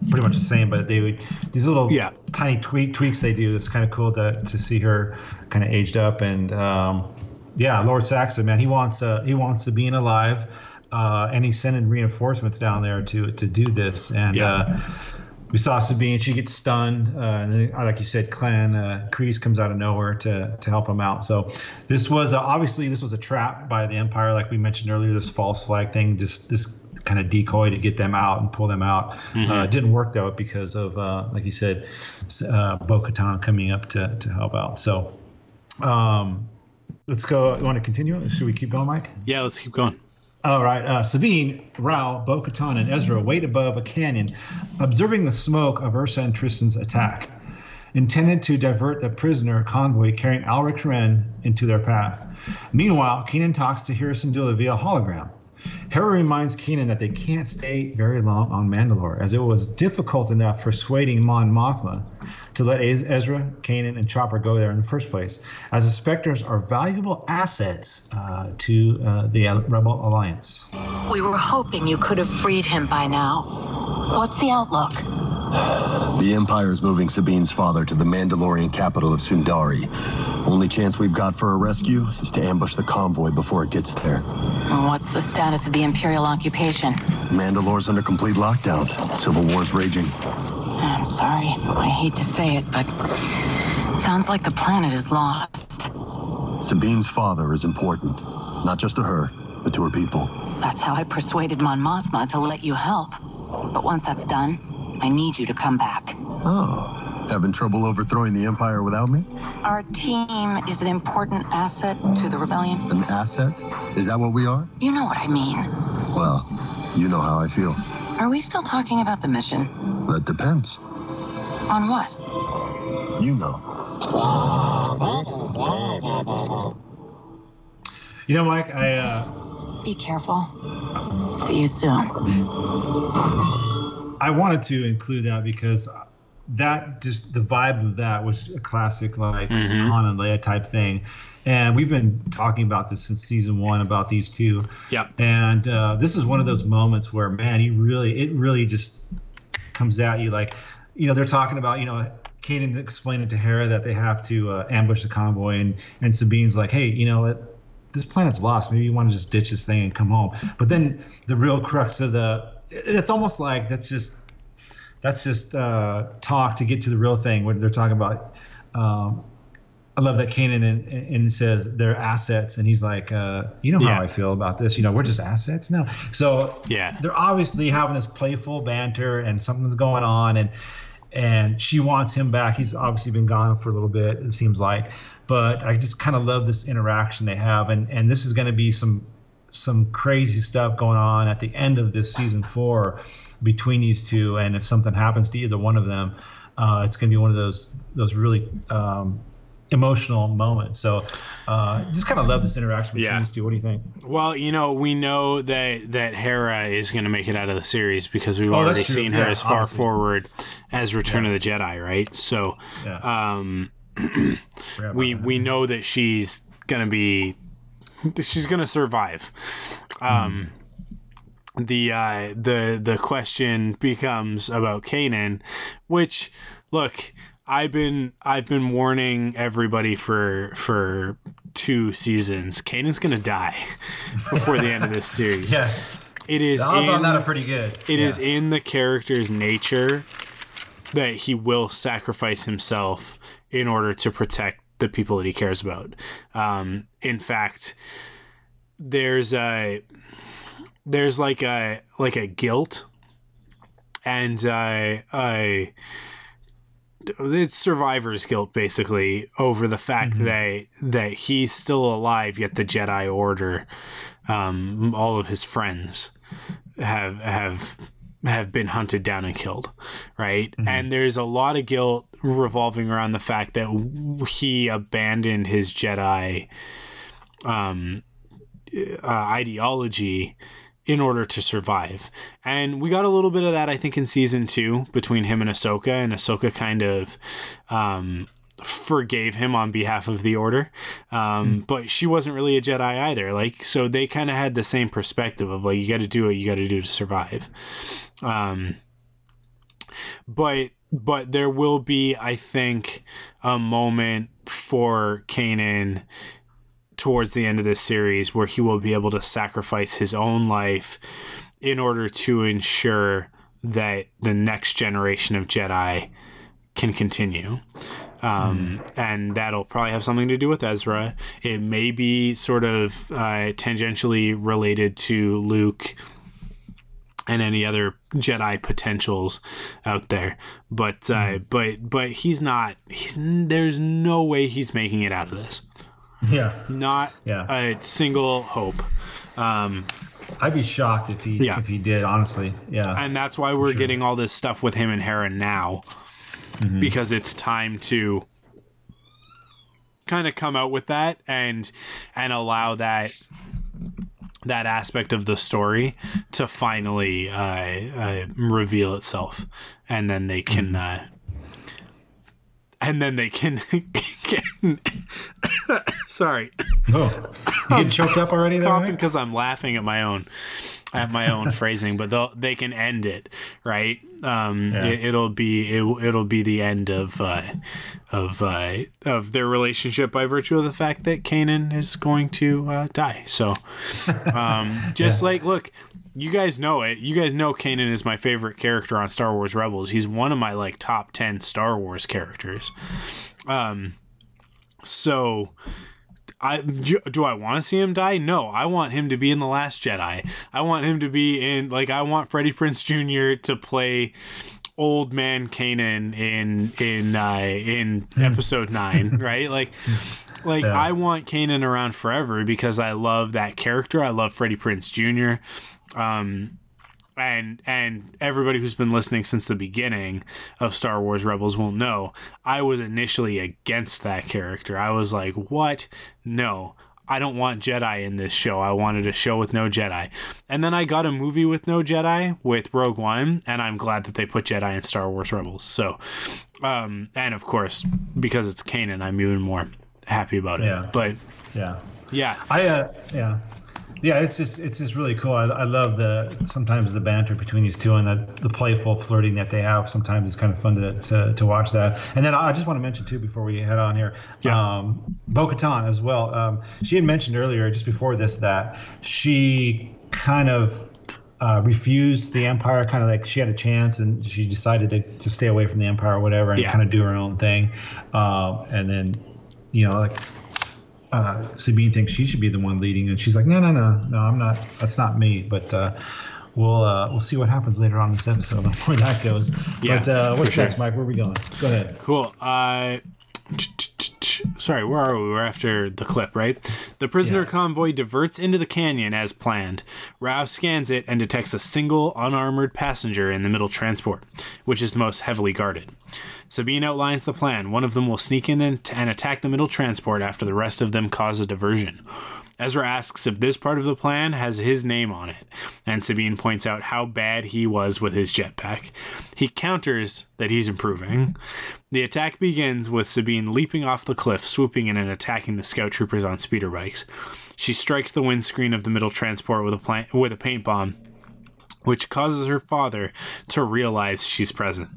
[SPEAKER 2] pretty much the same, but they would these little
[SPEAKER 1] Yeah.
[SPEAKER 2] tiny tweak tweaks they do. It's kind of cool to to see her kind of aged up. And um, yeah, Lord Saxon, man, he wants uh, he wants Sabine alive. Uh, and he's sending reinforcements down there to to do this. And
[SPEAKER 1] Yeah.
[SPEAKER 2] uh, we saw Sabine; she gets stunned, uh, and then, like you said, Clan uh, Kryze comes out of nowhere to to help him out. So this was uh, obviously this was a trap by the Empire, like we mentioned earlier. This false flag thing, just this kind of decoy to get them out and pull them out. Uh, it didn't work though because of, uh, like you said, uh, Bo-Katan coming up to to help out. So um, let's go. You want to continue? Should we keep going, Mike?
[SPEAKER 1] Yeah, let's keep going.
[SPEAKER 2] All right. Uh, Sabine, Rau, Bo Katan, and Ezra wait above a canyon, observing the smoke of Ursa and Tristan's attack, intended to divert the prisoner convoy carrying Alrich Wren into their path. Meanwhile, Kanan talks to Hera Syndulla via hologram. Hera reminds Kanan that they can't stay very long on Mandalore, as it was difficult enough persuading Mon Mothma to let Ezra, Kanan, and Chopper go there in the first place, as the Spectres are valuable assets uh, to uh, the Rebel Alliance.
[SPEAKER 9] We were hoping you could have freed him by now. What's the outlook?
[SPEAKER 3] The Empire is moving Sabine's father to the Mandalorian capital of Sundari. Only chance we've got for a rescue is to ambush the convoy before it gets there.
[SPEAKER 9] What's the status of the Imperial occupation?
[SPEAKER 3] Mandalore's under complete lockdown. Civil war's raging.
[SPEAKER 9] I'm sorry. I hate to say it, but it sounds like the planet is lost.
[SPEAKER 3] Sabine's father is important, not just to her, but to her people.
[SPEAKER 9] That's how I persuaded Mon Mothma to let you help. But once that's done, I need you to come back.
[SPEAKER 3] Oh, having trouble overthrowing the Empire without me?
[SPEAKER 9] Our team is an important asset to the rebellion.
[SPEAKER 3] An asset? Is that what we are?
[SPEAKER 9] You know what I mean.
[SPEAKER 3] Well, you know how I feel.
[SPEAKER 9] Are we still talking about the mission?
[SPEAKER 3] That depends.
[SPEAKER 9] On what?
[SPEAKER 3] You know.
[SPEAKER 2] You know, Mike, I uh,
[SPEAKER 9] Be careful. See you soon. <laughs>
[SPEAKER 2] I wanted to include that because that just the vibe of that was a classic like
[SPEAKER 1] Mhm.
[SPEAKER 2] Han and Leia type thing, and we've been talking about this since season one about these two.
[SPEAKER 1] Yep.
[SPEAKER 2] And uh, this is one of those moments where man, you really it really just comes at you like, you know, they're talking about you know. Kanan explaining to Hera that they have to uh, ambush the convoy, and and Sabine's like, "Hey, you know what? This planet's lost. Maybe you want to just ditch this thing and come home." But then the real crux of the it's almost like that's just that's just uh, talk to get to the real thing when they're talking about. Um, I love that Kanan and, and says they're assets, and he's like, uh, you know how
[SPEAKER 1] Yeah.
[SPEAKER 2] I feel about this. You know, we're just assets now. So
[SPEAKER 1] Yeah.
[SPEAKER 2] they're obviously having this playful banter, and something's going on, and and she wants him back. He's obviously been gone for a little bit, it seems like. But I just kind of love this interaction they have, and and this is going to be some some crazy stuff going on at the end of this season four between these two. And if something happens to either one of them, uh, it's going to be one of those those really um, emotional moments. So uh, just kind of love this interaction between
[SPEAKER 1] Yeah.
[SPEAKER 2] these two. What do you think?
[SPEAKER 1] Well, you know, we know that that Hera is going to make it out of the series because we've
[SPEAKER 2] Oh,
[SPEAKER 1] already seen her
[SPEAKER 2] Yeah,
[SPEAKER 1] as far
[SPEAKER 2] obviously.
[SPEAKER 1] forward as Return of the Jedi, right? So,
[SPEAKER 2] Yeah.
[SPEAKER 1] um, <clears throat> we we know that she's going to be she's going to survive. Um, the uh, the the question becomes about Kanan, which look, I've been I've been warning everybody for for two seasons. Kanan's gonna die <laughs> before the end of this series.
[SPEAKER 2] Yeah.
[SPEAKER 1] It is
[SPEAKER 2] The odds
[SPEAKER 1] in,
[SPEAKER 2] on that are pretty good.
[SPEAKER 1] It is
[SPEAKER 2] Yeah.
[SPEAKER 1] in the character's nature that he will sacrifice himself in order to protect the people that he cares about. Um, in fact, there's a there's like a like a guilt and uh, a it's survivor's guilt basically over the fact that that he's still alive yet the Jedi Order um, all of his friends have have have been hunted down and killed right? And there's a lot of guilt revolving around the fact that he abandoned his Jedi um, uh, ideology in order to survive. And we got a little bit of that, I think, in season two between him and Ahsoka, and Ahsoka kind of um, forgave him on behalf of the Order. Um, But she wasn't really a Jedi either. Like, so they kind of had the same perspective of like, you got to do what you got to do to survive. Um, but but there will be, I think, a moment for Kanan towards the end of this series where he will be able to sacrifice his own life in order to ensure that the next generation of Jedi can continue. Um, And that'll probably have something to do with Ezra. It may be sort of uh, tangentially related to Luke and any other Jedi potentials out there. But uh, but but he's not. He's there's no way he's making it out of this.
[SPEAKER 2] Yeah.
[SPEAKER 1] Not
[SPEAKER 2] Yeah.
[SPEAKER 1] a single hope. Um,
[SPEAKER 2] I'd be shocked if he
[SPEAKER 1] Yeah.
[SPEAKER 2] if he did. Honestly, yeah.
[SPEAKER 1] and that's why we're getting all this stuff with him and Hera now, because it's time to kind of come out with that and and allow that that aspect of the story to finally uh, uh, reveal itself, and then they can. Uh, and then they can, <laughs> can <coughs> sorry
[SPEAKER 2] oh, you getting choked up already? There,
[SPEAKER 1] coughing because I'm laughing at my own at my own <laughs> phrasing, but they'll they can end it right. Um,
[SPEAKER 2] Yeah.
[SPEAKER 1] it, will be it, it'll be the end of uh, of uh, of their relationship by virtue of the fact that Kanan is going to uh, die. So, um, <laughs> just like look. You guys know it. You guys know Kanan is my favorite character on Star Wars Rebels. He's one of my like top 10 Star Wars characters. Um so I do, I want to see him die? No, I want him to be in the Last Jedi. I want him to be in like I want Freddie Prinze Jr. to play old man Kanan in in uh, in episode nine, <laughs> right? Like Like
[SPEAKER 2] Yeah.
[SPEAKER 1] I want Kanan around forever because I love that character. I love Freddie Prinze Jr. Um, and and everybody who's been listening since the beginning of Star Wars Rebels will know I was initially against that character. I was like, "What? No." I don't want Jedi in this show. I wanted a show with no Jedi. And then I got a movie with no Jedi with Rogue One, and I'm glad that they put Jedi in Star Wars Rebels. So, um, and of course, because it's Kanan, I'm even more happy about it.
[SPEAKER 2] Yeah.
[SPEAKER 1] But
[SPEAKER 2] Yeah.
[SPEAKER 1] yeah,
[SPEAKER 2] I uh yeah. Yeah, it's just it's just really cool. I, I love the sometimes the banter between these two and the, the playful flirting that they have. Sometimes it's kind of fun to, to, to watch that. And then I just want to mention too before we head on here,
[SPEAKER 1] Yeah.
[SPEAKER 2] um, Bo-Katan as well. Um, she had mentioned earlier just before this that she kind of uh, refused the Empire, kind of like she had a chance and she decided to, to stay away from the Empire or whatever and
[SPEAKER 1] Yeah.
[SPEAKER 2] kind of do her own thing. Um, and then, you know, like uh, Sabine thinks she should be the one leading, and she's like, no, no, no, no, I'm not. That's not me. But uh, we'll uh, we'll see what happens later on in this episode where that goes.
[SPEAKER 1] Yeah,
[SPEAKER 2] but uh, what's
[SPEAKER 1] sure.
[SPEAKER 2] next, Mike? Where are we going? Go ahead.
[SPEAKER 1] Cool. Sorry, where are we? We're after the clip, right? The prisoner
[SPEAKER 2] Yeah.
[SPEAKER 1] convoy diverts into the canyon as planned. Rau scans it and detects a single unarmored passenger in the middle transport, which is the most heavily guarded. Sabine outlines the plan. One of them will sneak in and, and attack the middle transport after the rest of them cause a diversion. Ezra asks if this part of the plan has his name on it, and Sabine points out how bad he was with his jetpack. He counters that he's improving. The attack begins with Sabine leaping off the cliff, swooping in and attacking the scout troopers on speeder bikes. She strikes the windscreen of the middle transport with a with a paint bomb, which causes her father to realize she's present.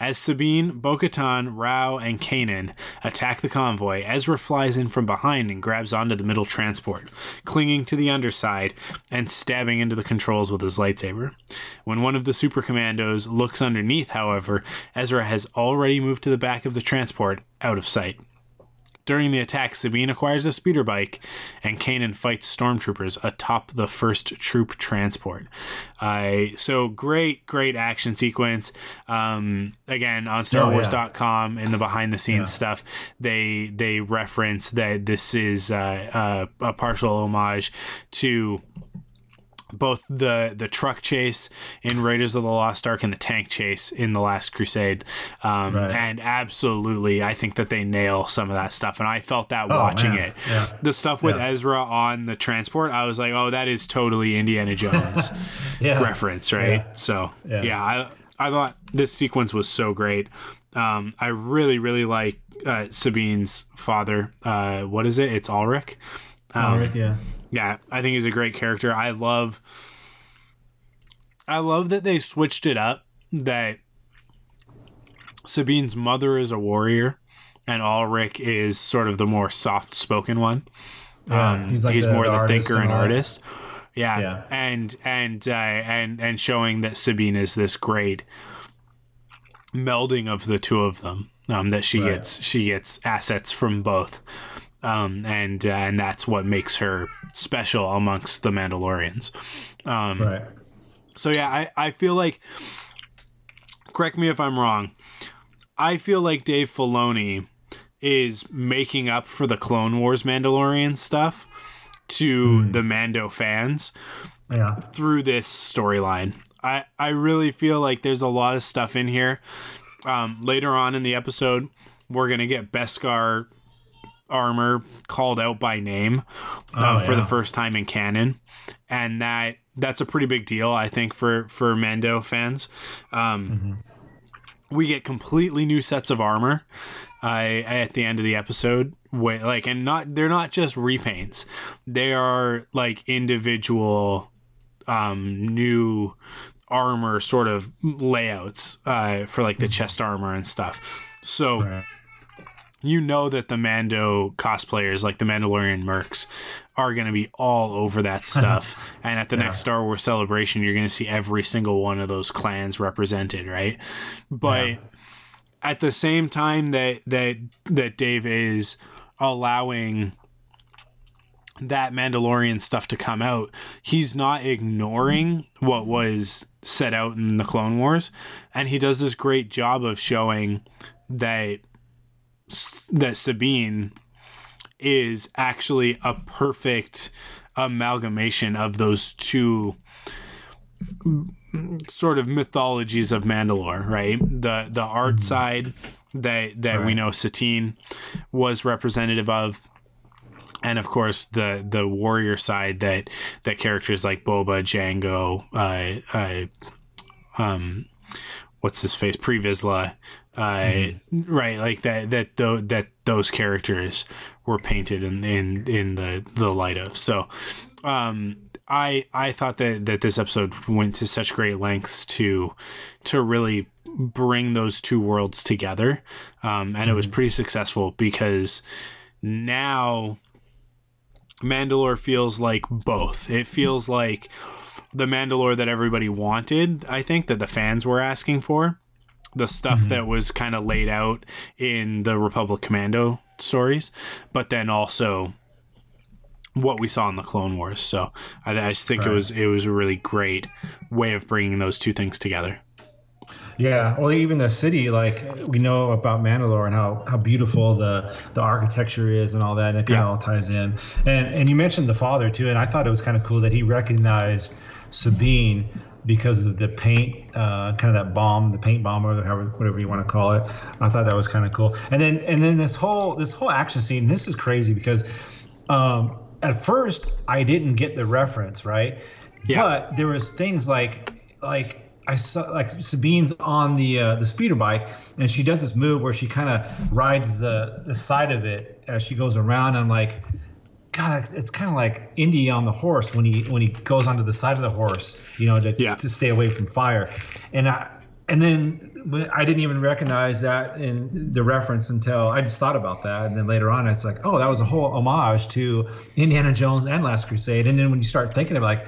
[SPEAKER 1] As Sabine, Bo-Katan, Rau, and Kanan attack the convoy, Ezra flies in from behind and grabs onto the middle transport, clinging to the underside and stabbing into the controls with his lightsaber. When one of the super commandos looks underneath, however, Ezra has already moved to the back of the transport, out of sight. During the attack, Sabine acquires a speeder bike, and Kanan fights stormtroopers atop the first troop transport. Uh, so great, great action sequence. Um, again, on StarWars.com in the behind the scenes stuff, they they reference that this is uh, uh, a partial homage to both the the truck chase in Raiders of the Lost Ark and the tank chase in the Last Crusade, um,
[SPEAKER 2] Right.
[SPEAKER 1] and absolutely, I think that they nail some of that stuff, and I felt that
[SPEAKER 2] Oh,
[SPEAKER 1] watching
[SPEAKER 2] man.
[SPEAKER 1] it.
[SPEAKER 2] Yeah.
[SPEAKER 1] The stuff with
[SPEAKER 2] Yeah.
[SPEAKER 1] Ezra on the transport, I was like, oh, that is totally Indiana <laughs> Jones
[SPEAKER 2] Yeah.
[SPEAKER 1] reference, right? So
[SPEAKER 2] Yeah.
[SPEAKER 1] I I thought this sequence was so great. Um, I really really like uh, Sabine's father. Uh, what is it? It's Ulrich. Um,
[SPEAKER 2] All right, yeah.
[SPEAKER 1] Yeah, I think he's a great character. I love I love that they switched it up that Sabine's mother is a warrior and Ulrich is sort of the more soft spoken one.
[SPEAKER 2] Yeah,
[SPEAKER 1] Um,
[SPEAKER 2] he's
[SPEAKER 1] he's,
[SPEAKER 2] the-
[SPEAKER 1] more
[SPEAKER 2] the
[SPEAKER 1] the, thinker
[SPEAKER 2] and
[SPEAKER 1] and artist. Yeah.
[SPEAKER 2] Yeah.
[SPEAKER 1] And and uh, and and showing that Sabine is this great melding of the two of them. Um, that she
[SPEAKER 2] Right.
[SPEAKER 1] gets she gets assets from both. Um, and uh, and that's what makes her special amongst the Mandalorians. Um,
[SPEAKER 2] Right.
[SPEAKER 1] so yeah, I, I feel like correct me if I'm wrong. I feel like Dave Filoni is making up for the Clone Wars Mandalorian stuff to the Mando fans
[SPEAKER 2] Yeah.
[SPEAKER 1] through this storyline. I, I really feel like there's a lot of stuff in here. Um, later on in the episode, we're gonna get Beskar armor called out by name um,
[SPEAKER 2] Oh,
[SPEAKER 1] for the first time in canon, and that that's a pretty big deal, I think, for for Mando fans. Um,
[SPEAKER 2] Mm-hmm.
[SPEAKER 1] We get completely new sets of armor uh, at the end of the episode. Wait, like, and not they're not just repaints; they are like individual um, new armor sort of layouts uh, for like the chest armor and stuff. So
[SPEAKER 2] Right.
[SPEAKER 1] You know that the Mando cosplayers, like the Mandalorian mercs, are going to be all over that <laughs> stuff. and at the next Star Wars celebration, you're going to see every single one of those clans represented, right? But at the same time that that that Dave is allowing that Mandalorian stuff to come out, he's not ignoring what was set out in the Clone Wars, and he does this great job of showing that that Sabine is actually a perfect amalgamation of those two sort of mythologies of Mandalore, right? The the art side that that we know Satine was representative of and of course the the warrior side that that characters like Boba, Jango, uh, uh, um, what's his face, Pre Vizsla, uh, right? Like that that tho- that those characters were painted in in in the the light of. So, um, I I thought that that this episode went to such great lengths to to really bring those two worlds together, um, and it was pretty successful because now Mandalore feels like both. It feels like the Mandalore that everybody wanted, I think, that the fans were asking for. The stuff mm-hmm. that was kind of laid out in the Republic Commando stories, but then also what we saw in the Clone Wars. So I, I just think it was it was a really great way of bringing those two things together.
[SPEAKER 2] Yeah, well, even the city, like we know about Mandalore and how, how beautiful the the architecture is and all that, and it kind of all ties in. And and you mentioned the father too, and I thought it was kind of cool that he recognized Sabine because of the paint, uh, kind of that bomb, the paint bomb, or however, whatever you want to call it. I thought that was kind of cool. And then and then this whole this whole action scene, this is crazy because um, at first I didn't get the reference, right?
[SPEAKER 1] Yeah.
[SPEAKER 2] But there was things like like I saw like Sabine's on the uh, the speeder bike and she does this move where she kind of rides the the side of it as she goes around. And I'm like, God, it's kind of like Indy on the horse when he when he goes onto the side of the horse, you know, to
[SPEAKER 1] Yeah.
[SPEAKER 2] to stay away from fire. And I and then I didn't even recognize that in the reference until I just thought about that. And then later on, it's like, oh, that was a whole homage to Indiana Jones and Last Crusade. And then when you start thinking of like,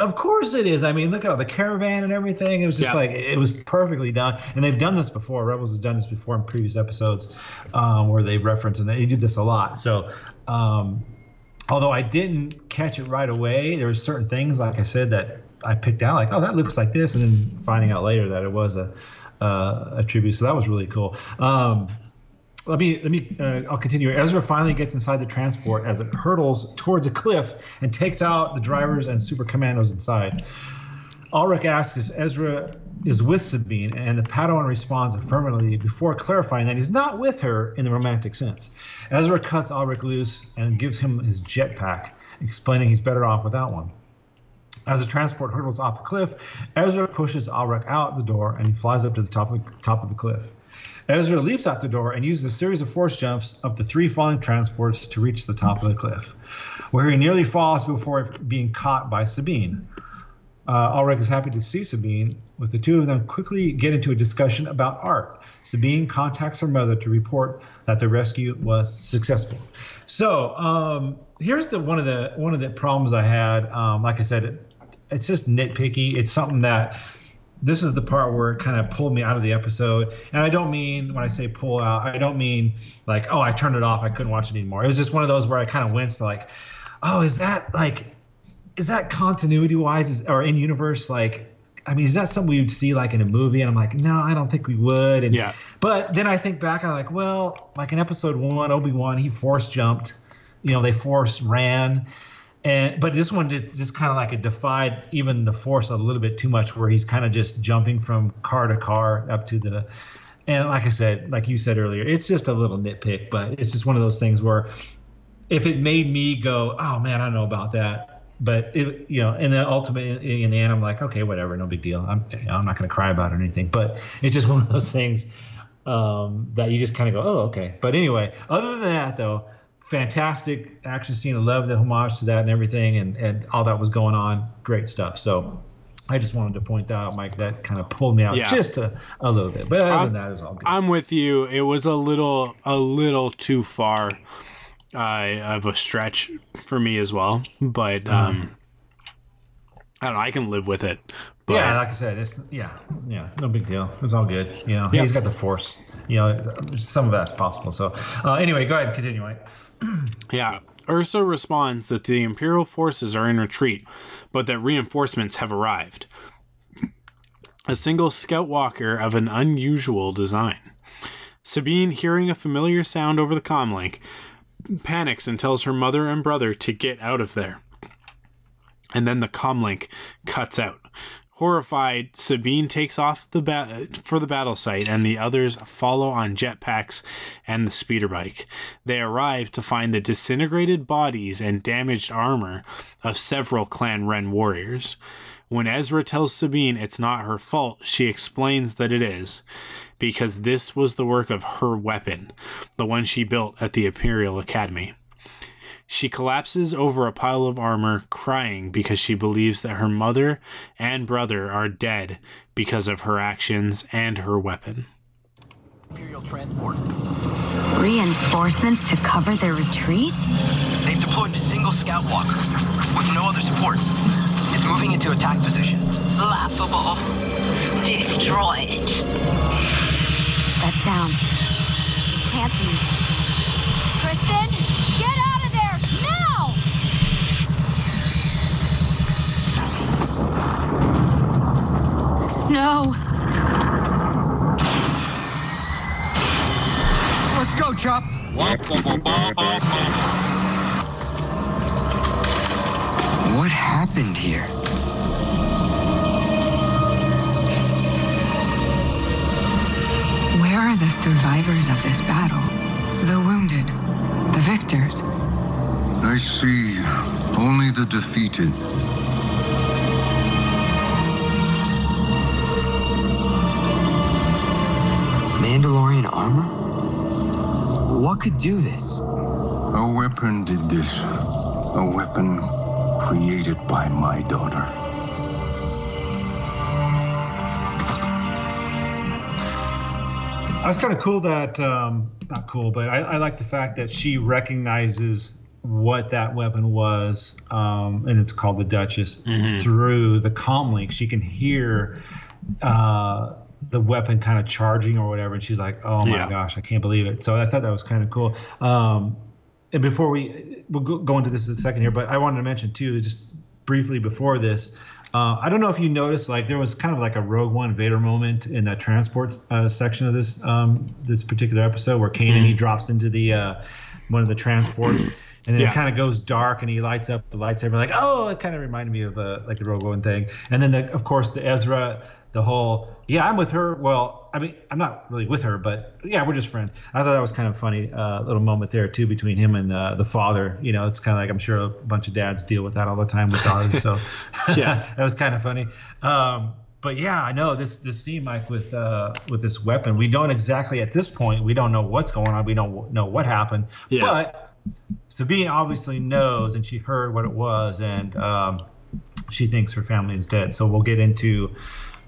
[SPEAKER 2] of course it is. I mean, look at all the caravan and everything. It was just
[SPEAKER 1] Yeah.
[SPEAKER 2] like it was perfectly done, and they've done this before. Rebels has done this before in previous episodes, um, where they've referenced and they do this a lot. So, um, although I didn't catch it right away, there were certain things, like I said, that I picked out, like, oh, that looks like this, and then finding out later that it was a uh, a tribute. So that was really cool. Um, let me let me uh, I'll continue. Ezra finally gets inside the transport as it hurtles towards a cliff and takes out the drivers and super commandos inside. Ulrich asks if Ezra is with Sabine, and the Padawan responds affirmatively before clarifying that he's not with her in the romantic sense. Ezra cuts Ulrich loose and gives him his jetpack, explaining he's better off without one. As the transport hurtles off the cliff, Ezra pushes Ulrich out the door and he flies up to the top of the, top of the cliff. Ezra leaps out the door and uses a series of force jumps up the three falling transports to reach the top of the cliff, where he nearly falls before being caught by Sabine. Uh, Ulrich is happy to see Sabine, with the two of them quickly get into a discussion about art. Sabine contacts her mother to report that the rescue was successful. So um, here's the one of the one of the problems I had. Um, like I said, it, it's just nitpicky. It's something that this is the part where it kind of pulled me out of the episode. And I don't mean when I say pull out, I don't mean like, oh, I turned it off, I couldn't watch it anymore. It was just one of those where I kind of winced, like, oh, is that like, is that continuity wise or in universe like? I mean, is that something we would see like in a movie? And I'm like, no, I don't think we would. And
[SPEAKER 1] Yeah.
[SPEAKER 2] but then I think back, I'm like, well, like in episode one, Obi Wan, he force jumped. You know, they force ran, and but this one did just kind of like it defied even the force a little bit too much, where he's kind of just jumping from car to car up to the. And like I said, like you said earlier, it's just a little nitpick, but it's just one of those things where if it made me go, oh man, I don't know about that. But it, you know, and then ultimately in the end, I'm like, okay, whatever, no big deal. I'm, I'm not going to cry about it or anything. But it's just <laughs> one of those things um, that you just kind of go, oh, okay. But anyway, other than that, though, fantastic action scene. I love the homage to that and everything, and and all that was going on. Great stuff. So. I just wanted to point that out, Mike. That kind of pulled me out
[SPEAKER 1] Yeah.
[SPEAKER 2] just a, a little bit, but other
[SPEAKER 1] I'm-
[SPEAKER 2] than that, it was all good.
[SPEAKER 1] I'm with you. It was a little a little too far uh, of a stretch for me as well, but um, I don't know. I can live with it. But
[SPEAKER 2] yeah, like I said, it's yeah, yeah, no big deal. It's all good. You know,
[SPEAKER 1] Yeah.
[SPEAKER 2] he's got the force. You know, some of that's possible. So, uh, anyway, go ahead, continue, Mike. <clears throat>
[SPEAKER 1] Yeah. Ursa responds that the Imperial forces are in retreat, but that reinforcements have arrived. A single scout walker of an unusual design. Sabine, hearing a familiar sound over the comlink, panics and tells her mother and brother to get out of there. And then the comlink cuts out. Horrified, Sabine takes off the ba- for the battle site, and the others follow on jetpacks and the speeder bike. They arrive to find the disintegrated bodies and damaged armor of several Clan Wren warriors. When Ezra tells Sabine it's not her fault, she explains that it is, because this was the work of her weapon, the one she built at the Imperial Academy. She collapses over a pile of armor, crying because she believes that her mother and brother are dead because of her actions and her weapon.
[SPEAKER 10] Imperial transport.
[SPEAKER 11] Reinforcements to cover their retreat?
[SPEAKER 10] They've deployed a single scout walker with no other support. It's moving into attack position.
[SPEAKER 11] Laughable. Destroy it. That sound. It can't be.
[SPEAKER 12] Tristan, get out of there now!
[SPEAKER 11] No.
[SPEAKER 10] Let's go, Chop.
[SPEAKER 6] What happened here?
[SPEAKER 11] Where are the survivors of this battle? The wounded, the victors.
[SPEAKER 13] I see only the defeated.
[SPEAKER 6] Mandalorian armor? What could do this?
[SPEAKER 13] A weapon did this. A weapon created by my daughter.
[SPEAKER 2] I was kind of cool that, um, not cool, but I, I like the fact that she recognizes what that weapon was, um, and it's called the Duchess, through the comlink. She can hear uh, the weapon kind of charging or whatever, and she's like, "Oh my
[SPEAKER 1] Yeah.
[SPEAKER 2] gosh, I can't believe it!" So I thought that was kind of cool. Um, and before we we'll go, go into this in a second here, but I wanted to mention too, just briefly before this. Uh, I don't know if you noticed, like there was kind of like a Rogue One Vader moment in that transport uh, section of this um, this particular episode, where Kanan he drops into the uh, one of the transports, and then
[SPEAKER 1] Yeah.
[SPEAKER 2] it kind of goes dark, and he lights up the lightsaber, like oh, it kind of reminded me of uh, like the Rogue One thing, and then the, of course the Ezra, the whole yeah, I'm with her. Well, I mean, I'm not really with her, but yeah, we're just friends. I thought that was kind of funny, uh, little moment there too between him and uh, the father. You know, it's kind of like I'm sure a bunch of dads deal with that all the time with daughters. So <laughs>
[SPEAKER 1] Yeah. <laughs>
[SPEAKER 2] that was kind of funny. Um, but yeah, I know this this scene, Mike, with uh, with this weapon. We don't exactly at this point. We don't know what's going on. We don't know what happened.
[SPEAKER 1] Yeah.
[SPEAKER 2] But Sabine obviously knows, and she heard what it was, and um, she thinks her family is dead. So we'll get into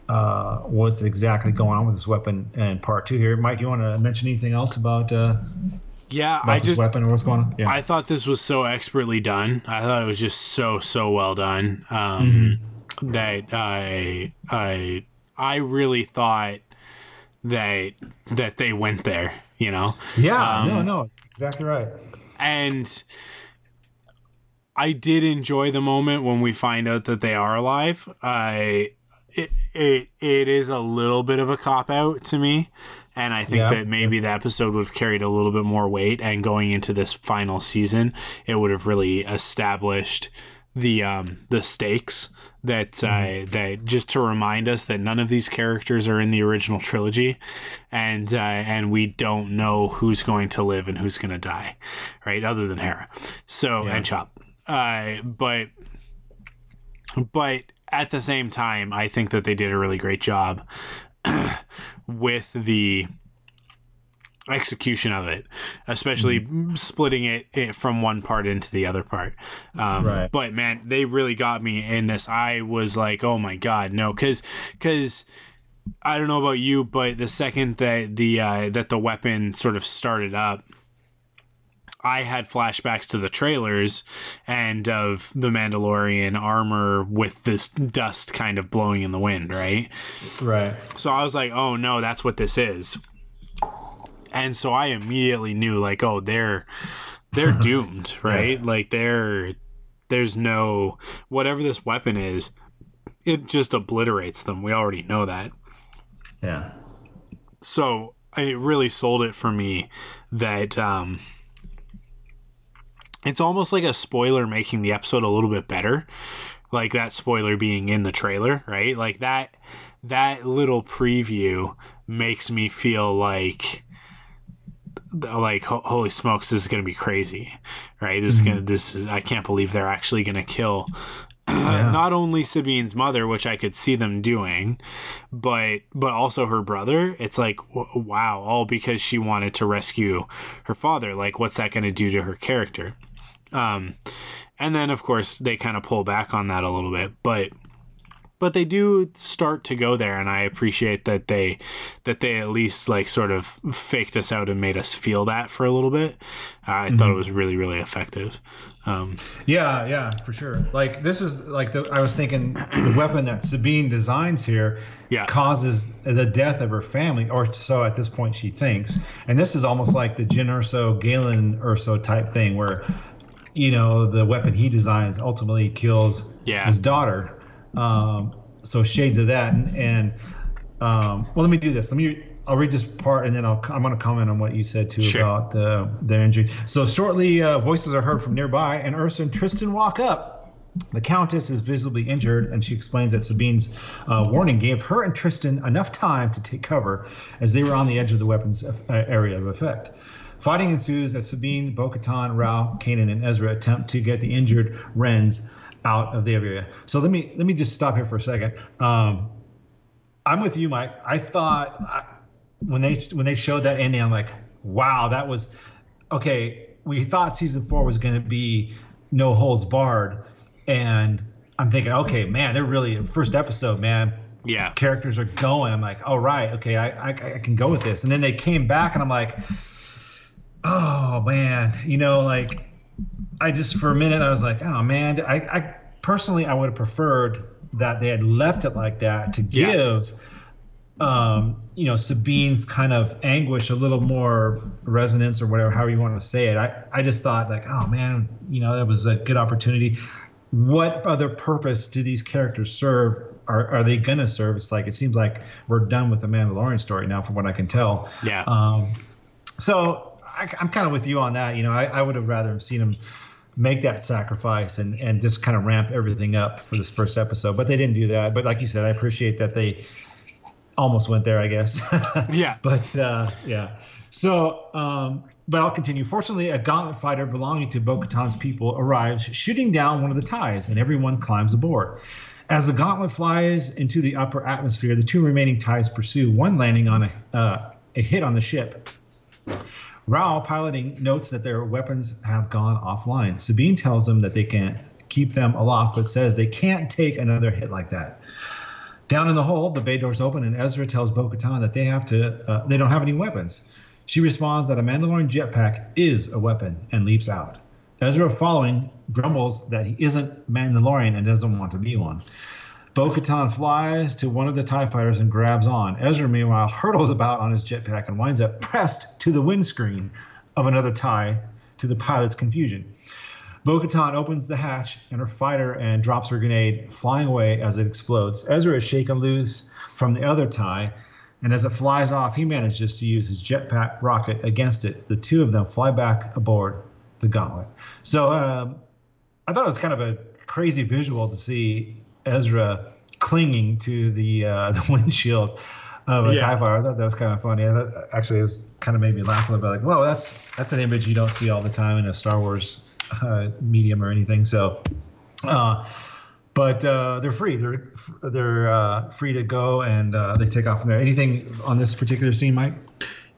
[SPEAKER 2] uh, what's exactly going on with this weapon in part two here. Mike, you want to mention anything else about, uh,
[SPEAKER 1] Yeah,
[SPEAKER 2] about
[SPEAKER 1] I
[SPEAKER 2] this
[SPEAKER 1] just
[SPEAKER 2] weapon or what's going on? Yeah.
[SPEAKER 1] I thought this was so expertly done. I thought it was just so so well done. Um, That I I I really thought that that they went there. You know.
[SPEAKER 2] yeah.
[SPEAKER 1] Um,
[SPEAKER 2] no, no, exactly right.
[SPEAKER 1] and I did enjoy the moment when we find out that they are alive. I it it, it is a little bit of a cop out to me, and I think
[SPEAKER 2] Yeah.
[SPEAKER 1] that maybe the episode would have carried a little bit more weight. And going into this final season, it would have really established the um the stakes that uh, that just to remind us that none of these characters are in the original trilogy, and uh, and we don't know who's going to live and who's going to die, right? Other than Hera, so and Chop, uh, but but at the same time, I think that they did a really great job <clears throat> with the execution of it, especially splitting it, it from one part into the other part. Um,
[SPEAKER 2] Right.
[SPEAKER 1] But man, they really got me in this. I was like, oh my god, no, because because. I don't know about you, but the second that the uh, that the weapon sort of started up, I had flashbacks to the trailers and of the Mandalorian armor with this dust kind of blowing in the wind, right?
[SPEAKER 2] Right.
[SPEAKER 1] So I was like, oh no, that's what this is. And so I immediately knew like, oh, they're they're <laughs> doomed, right? Like they're there's no whatever this weapon is, it just obliterates them. We already know that.
[SPEAKER 2] Yeah.
[SPEAKER 1] So it really sold it for me that um it's almost like a spoiler making the episode a little bit better. Like that spoiler being in the trailer, right? Like that that little preview makes me feel like like holy smokes this is going to be crazy right this mm-hmm. is going to this is i can't believe they're actually going to kill <clears throat> yeah. not only sabine's mother which i could see them doing but but also her brother it's like wow all because she wanted to rescue her father like what's that going to do to her character um and then of course they kind of pull back on that a little bit but but they do start to go there and i appreciate that they that they at least like sort of faked us out and made us feel that for a little bit uh, i mm-hmm. thought it was really really effective um,
[SPEAKER 2] yeah yeah for sure like this is like the, i was thinking the <clears throat> weapon that sabine designs here
[SPEAKER 1] yeah.
[SPEAKER 2] causes the death of her family or so at this point she thinks and this is almost like the Jyn Erso galen Erso type thing where you know the weapon he designs ultimately kills
[SPEAKER 1] yeah.
[SPEAKER 2] his daughter um, so shades of that, and, and um, well, let me do this. Let me. I'll read this part, and then I'll. I'm going to comment on what you said too
[SPEAKER 1] sure.
[SPEAKER 2] about the the injury. So shortly, uh, voices are heard from nearby, and Ursa and Tristan walk up. The Countess is visibly injured, and she explains that Sabine's uh, warning gave her and Tristan enough time to take cover as they were on the edge of the weapon's uh, area of effect. Fighting ensues as Sabine, Bo Katan, Rau, Kanan, and Ezra attempt to get the injured Wrens out of the area. So let me let me just stop here for a second. Um, I'm with you, Mike. I thought I, when they when they showed that ending, I'm like, wow, that was okay. We thought season four was going to be no holds barred, and I'm thinking, okay, man, they're really first episode, man.
[SPEAKER 1] Yeah,
[SPEAKER 2] characters are going. I'm like, oh right, okay, I, I I can go with this. And then they came back, and I'm like, oh man, you know, like I just for a minute I was like, oh man, I, I personally I would have preferred that they had left it like that to give yeah. um, you know Sabine's kind of anguish a little more resonance or whatever however you want to say it. I, I just thought like, oh man, you know, that was a good opportunity. What other purpose do these characters serve? Are, are they gonna serve? It's like it seems like we're done with the Mandalorian story now, from what I can tell.
[SPEAKER 1] Yeah.
[SPEAKER 2] Um, so I, am kind of with you on that. You know, I, I would have rather have seen them make that sacrifice and and just kind of ramp everything up for this first episode. But they didn't do that. But like you said, I appreciate that they almost went there. I guess. <laughs>
[SPEAKER 1] yeah.
[SPEAKER 2] But uh, yeah. So. Um, but I'll continue. Fortunately, a gauntlet fighter belonging to Bo people arrives, shooting down one of the ties, and everyone climbs aboard. As the gauntlet flies into the upper atmosphere, the two remaining ties pursue, one landing on a, uh, a hit on the ship. Rau, piloting, notes that their weapons have gone offline. Sabine tells them that they can't keep them aloft, but says they can't take another hit like that. Down in the hold, the bay doors open, and Ezra tells Bo-Katan that they have to, uh, they don't have any weapons. She responds that a Mandalorian jetpack is a weapon and leaps out. Ezra, following, grumbles that he isn't Mandalorian and doesn't want to be one. Bo Katan flies to one of the TIE fighters and grabs on. Ezra, meanwhile, hurtles about on his jetpack and winds up pressed to the windscreen of another TIE to the pilot's confusion. Bo Katan opens the hatch and her fighter and drops her grenade, flying away as it explodes. Ezra is shaken loose from the other TIE, and as it flies off, he manages to use his jetpack rocket against it. The two of them fly back aboard the gauntlet. So um, I thought it was kind of a crazy visual to see Ezra clinging to the uh, <laughs> the windshield of a yeah. TIE fighter. I thought that was kind of funny. That actually it was kind of made me laugh a little bit. Like, whoa, that's that's an image you don't see all the time in a Star Wars uh, medium or anything. So, uh, but uh, they're free. They're they're uh, free to go and uh, they take off from there. Anything on this particular scene, Mike?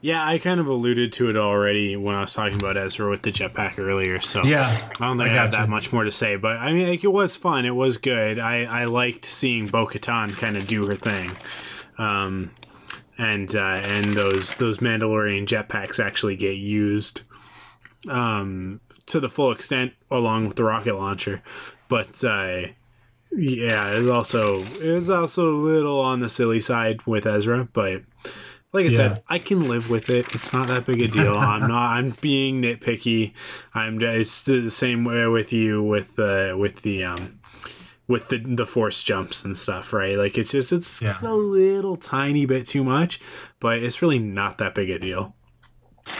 [SPEAKER 1] Yeah, I kind of alluded to it already when I was talking about Ezra with the jetpack earlier. So
[SPEAKER 2] yeah,
[SPEAKER 1] I don't think I, I have you. that much more to say. But I mean, like it was fun. It was good. I I liked seeing Bo Katan kind of do her thing. Um, and uh, and those those Mandalorian jetpacks actually get used um, to the full extent along with the rocket launcher. But uh, yeah, it was also it was also a little on the silly side with Ezra, but like I yeah. said, I can live with it. It's not that big a deal. <laughs> I'm not. I'm being nitpicky. I'm. It's the same way with you with the with the um with the the force jumps and stuff, right? Like it's just it's, yeah. a little tiny bit too much, but it's really not that big a deal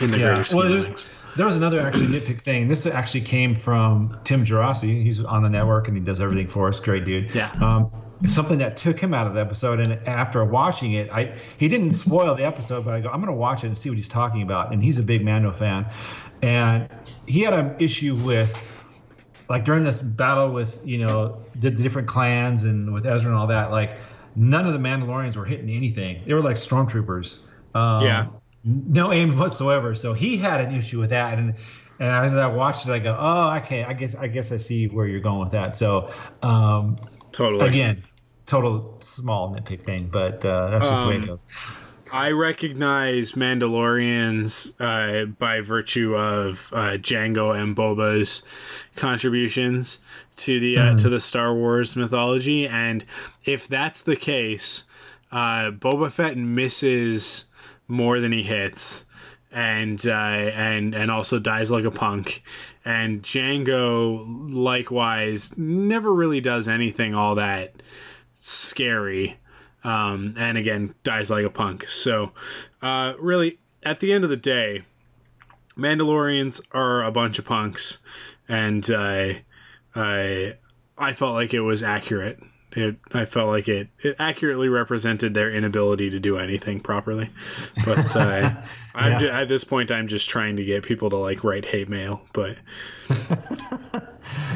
[SPEAKER 1] in the yeah. greater scheme well, of things.
[SPEAKER 2] There was another actually nitpick thing. This actually came from Tim Gerasi. He's on the network and he does everything for us. Great dude.
[SPEAKER 1] Yeah.
[SPEAKER 2] Um, something that took him out of the episode, and after watching it, I he didn't spoil the episode, but I go, I'm going to watch it and see what he's talking about. And he's a big Mando fan, and he had an issue with like during this battle with you know the, the different clans and with Ezra and all that, like none of the Mandalorians were hitting anything. They were like stormtroopers. Um,
[SPEAKER 1] Yeah.
[SPEAKER 2] No aim whatsoever. So he had an issue with that, and and as I watched it, I go, oh, okay, I guess I guess I see where you're going with that. So um,
[SPEAKER 1] Totally.
[SPEAKER 2] again, total small nitpick thing, but uh, that's just the way it
[SPEAKER 1] Um,
[SPEAKER 2] goes.
[SPEAKER 1] I recognize Mandalorians uh, by virtue of uh, Jango and Boba's contributions to the uh,
[SPEAKER 2] Mhm.
[SPEAKER 1] to the Star Wars mythology, and if that's the case, uh, Boba Fett misses more than he hits, and uh, and and also dies like a punk, and Jango likewise never really does anything all that scary um, and again dies like a punk. So, uh, really, at the end of the day, Mandalorians are a bunch of punks, and uh, I I felt like it was accurate. It, I felt like it, it accurately represented their inability to do anything properly. But uh, <laughs> I'm at this point, I'm just trying to get people to like write hate mail. But <laughs>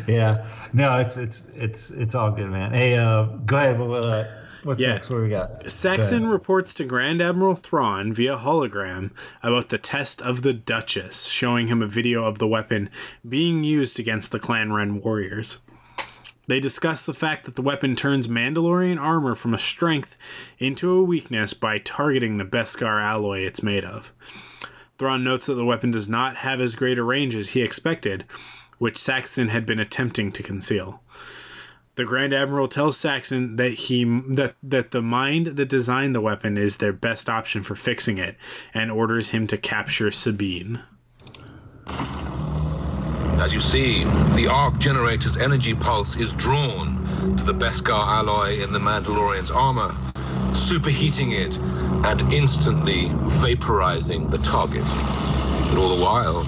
[SPEAKER 2] Yeah, no, it's it's it's it's all good, man. Hey, uh, go ahead. What, uh, what's
[SPEAKER 1] Yeah.
[SPEAKER 2] next? What do we got?
[SPEAKER 1] Saxon
[SPEAKER 2] Go
[SPEAKER 1] reports to Grand Admiral Thrawn via hologram about the test of the Duchess, showing him a video of the weapon being used against the Clan Wren warriors. They discuss the fact that the weapon turns Mandalorian armor from a strength into a weakness by targeting the Beskar alloy it's made of. Thrawn notes that the weapon does not have as great a range as he expected, which Saxon had been attempting to conceal. The Grand Admiral tells Saxon that he that that the mind that designed the weapon is their best option for fixing it, and orders him to capture Sabine.
[SPEAKER 14] As you see, the arc generator's energy pulse is drawn to the Beskar alloy in the Mandalorian's armor, superheating it and instantly vaporizing the target. But all the while,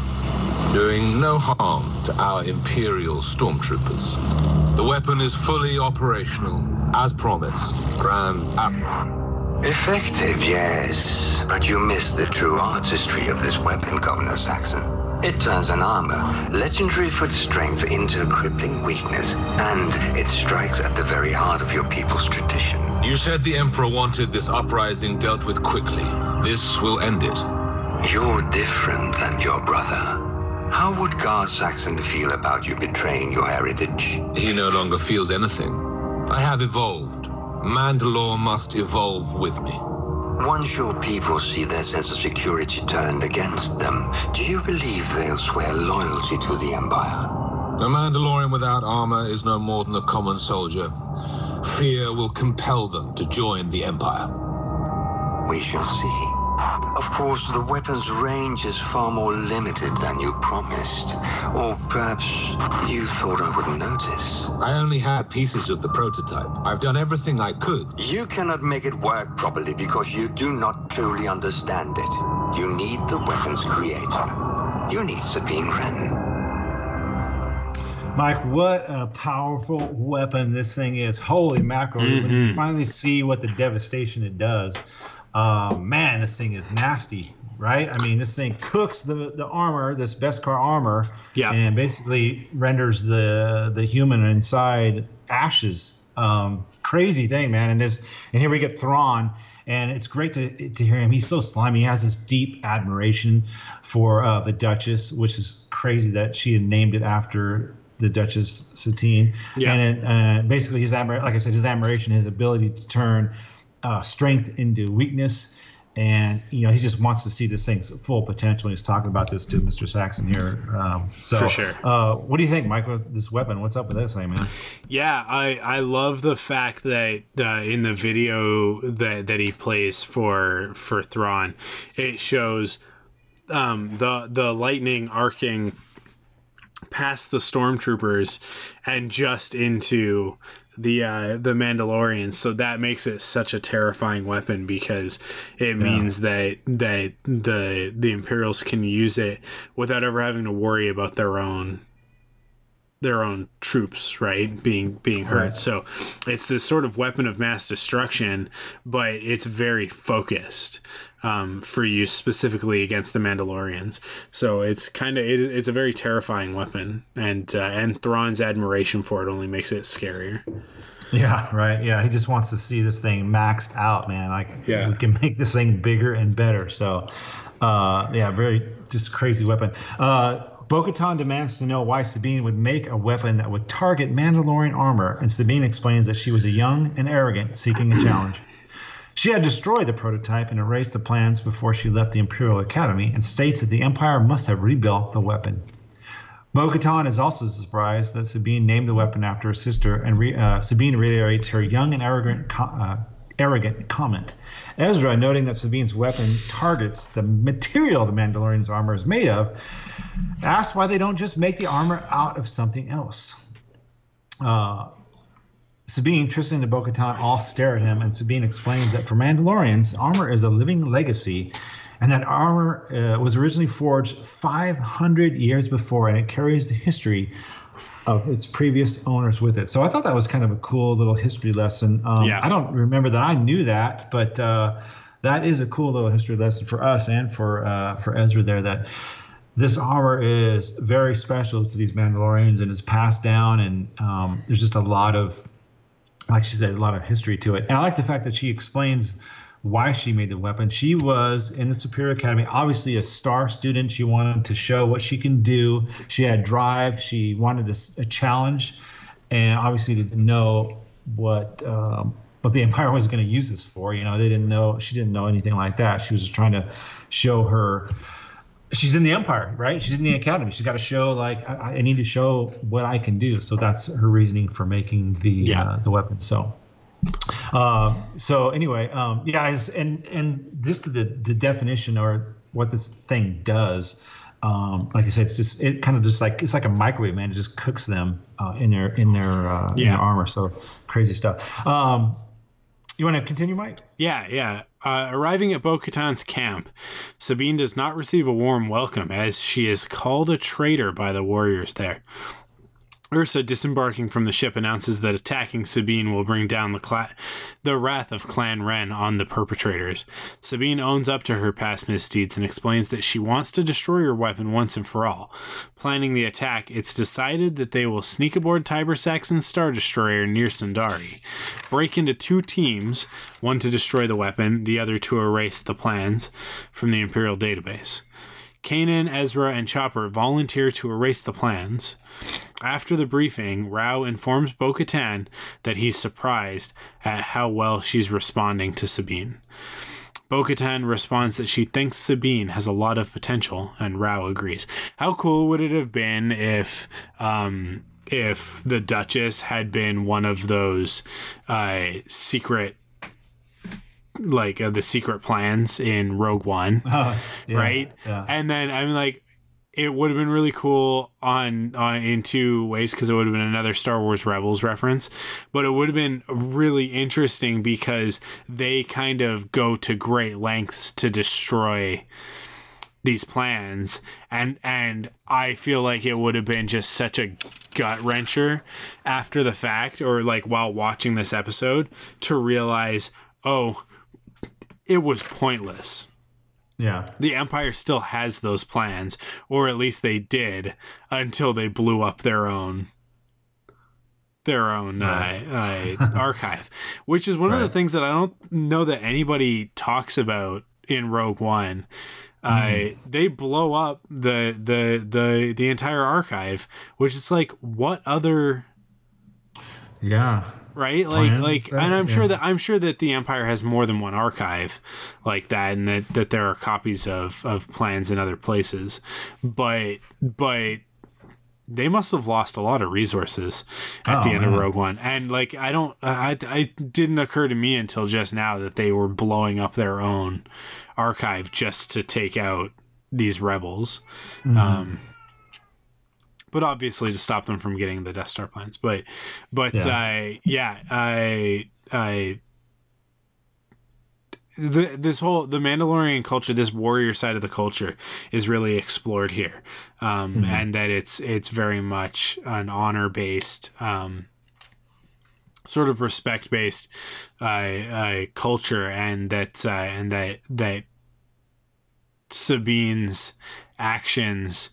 [SPEAKER 14] doing no harm to our Imperial stormtroopers. The weapon is fully operational, as promised, Grand Admiral.
[SPEAKER 15] Effective, yes. But you missed the true artistry of this weapon, Governor Saxon. It turns an armor, legendary for its strength, into a crippling weakness, and it strikes at the very heart of your people's tradition.
[SPEAKER 14] You said the Emperor wanted this uprising dealt with quickly. This will end it.
[SPEAKER 15] You're different than your brother. How would Gar Saxon feel about you betraying your heritage?
[SPEAKER 14] He no longer feels anything. I have evolved. Mandalore must evolve with me.
[SPEAKER 15] Once your people see their sense of security turned against them, do you believe they'll swear loyalty to the Empire?
[SPEAKER 14] A Mandalorian without armor is no more than a common soldier. Fear will compel them to join the Empire.
[SPEAKER 15] We shall see. Of course, the weapon's range is far more limited than you promised. Or perhaps you thought I wouldn't notice.
[SPEAKER 14] I only had pieces of the prototype. I've done everything I could.
[SPEAKER 15] You cannot make it work properly because you do not truly understand it. You need the weapon's creator. You need Sabine Wren.
[SPEAKER 2] Mike, what a powerful weapon this thing is. Holy mackerel. When you
[SPEAKER 1] mm-hmm.
[SPEAKER 2] finally see what the devastation it does, uh, man, this thing is nasty, right? I mean, this thing cooks the, the armor, this Beskar armor,
[SPEAKER 1] Yeah.
[SPEAKER 2] and basically renders the the human inside ashes. Um, crazy thing, man. And this, and here we get Thrawn, and it's great to to hear him. He's so slimy. He has this deep admiration for uh, the Duchess, which is crazy that she had named it after the Duchess Satine.
[SPEAKER 1] Yeah.
[SPEAKER 2] And it, uh, basically, his admir- like I said, his admiration, his ability to turn uh, strength into weakness. And you know he just wants to see this thing's full potential. He's talking about this to Mr. Saxon here. Um, so,
[SPEAKER 1] For sure.
[SPEAKER 2] Uh, what do you think, Michael? This weapon? What's up with this thing, man?
[SPEAKER 1] Yeah, I, I love the fact that uh, in the video that, that he plays for for Thrawn, it shows um, the the lightning arcing past the stormtroopers and just into the uh, the Mandalorians. So that makes it such a terrifying weapon because it yeah. means that that the the Imperials can use it without ever having to worry about their own their own troops, right, being being hurt. Right. So it's this sort of weapon of mass destruction, but it's very focused um, for use specifically against the Mandalorians. So it's kind of it, it's a very terrifying weapon, and uh, and Thrawn's admiration for it only makes it scarier.
[SPEAKER 2] Yeah, right. Yeah, he just wants to see this thing maxed out, man. Like, yeah, we can make this thing bigger and better. So, uh, yeah, very just crazy weapon. Uh, Bo Katan demands to know why Sabine would make a weapon that would target Mandalorian armor, and Sabine explains that she was a young and arrogant seeking a challenge. She had destroyed the prototype and erased the plans before she left the Imperial Academy and states that the Empire must have rebuilt the weapon. Bo Katan is also surprised that Sabine named the weapon after her sister, and re, uh, Sabine reiterates her young and arrogant, uh, arrogant comment. Ezra, noting that Sabine's weapon targets the material the Mandalorian's armor is made of, asks why they don't just make the armor out of something else. Uh, Sabine, Tristan, and Bo Katan all stare at him, and Sabine explains that for Mandalorians, armor is a living legacy, and that armor uh, was originally forged 500 years before, and it carries the history of its previous owners with it. So I thought that was kind of a cool little history lesson. Um, yeah. I don't remember that I knew that, but uh, that is a cool little history lesson for us and for uh, for Ezra there. That this armor is very special to these Mandalorians and is passed down, and um, there's just a lot of like she said, a lot of history to it. And I like the fact that she explains why she made the weapon. She was in the Superior Academy, obviously a star student. She wanted to show what she can do. She had drive. She wanted a, a challenge, and obviously didn't know what um, what the <laughs> Empire was going to use this for. You know, they didn't know. She didn't know anything like that. She was just trying to show her she's in the empire right she's in the academy she's got to show like I, I, need to show what i can do so that's her reasoning for making the yeah. uh, the weapon so uh, so anyway um, yeah and and this the the definition or what this thing does um, like I said, it's just it kind of just like it's like a microwave, man. It just cooks them uh, in their in their uh, yeah. in their armor. So crazy stuff. Um, you want to continue, Mike?
[SPEAKER 1] Yeah, yeah. Uh, arriving at Bo Katan's camp, Sabine does not receive a warm welcome as she is called a traitor by the warriors there. Ursa, disembarking from the ship, announces that attacking Sabine will bring down the, cla- the wrath of Clan Wren on the perpetrators. Sabine owns up to her past misdeeds and explains that she wants to destroy her weapon once and for all. Planning the attack, it's decided that they will sneak aboard Tiber Saxon's Star Destroyer near Sundari, break into two teams, one to destroy the weapon, the other to erase the plans from the Imperial database. Kanan, Ezra, and Chopper volunteer to erase the plans. After the briefing, Rau informs Bo Katan that he's surprised at how well she's responding to Sabine. Bo Katan responds that she thinks Sabine has a lot of potential, and Rau agrees. How cool would it have been if um, if the Duchess had been one of those uh, secret like uh, the secret plans in Rogue One, <laughs> uh, yeah, right? Yeah. And then I'm like, it would have been really cool on, on in two ways because it would have been another Star Wars Rebels reference, but it would have been really interesting because they kind of go to great lengths to destroy these plans and and I feel like it would have been just such a gut wrencher after the fact or like while watching this episode to realize oh it was pointless.
[SPEAKER 2] Yeah.
[SPEAKER 1] The Empire still has those plans, or at least they did until they blew up their own their own right. uh, <laughs> uh, archive, which is one right. of the things that I don't know that anybody talks about in Rogue One. Uh, mm. they blow up the the the the entire archive, which is like what other
[SPEAKER 2] yeah
[SPEAKER 1] right like Plans, like and i'm yeah. sure that i'm sure that the empire has more than one archive like that and that that there are copies of of plans in other places but but they must have lost a lot of resources at oh, the end man. of Rogue One, and like I don't, I, I didn't occur to me until just now that they were blowing up their own archive just to take out these rebels. Mm-hmm. Um, but obviously to stop them from getting the Death Star plans. But but
[SPEAKER 2] Yeah.
[SPEAKER 1] I yeah I I the, this whole the Mandalorian culture, this warrior side of the culture, is really explored here, um,
[SPEAKER 2] Mhm.
[SPEAKER 1] and that it's it's very much an honor based, um, sort of respect based uh, uh, culture, and that uh, and that that Sabine's actions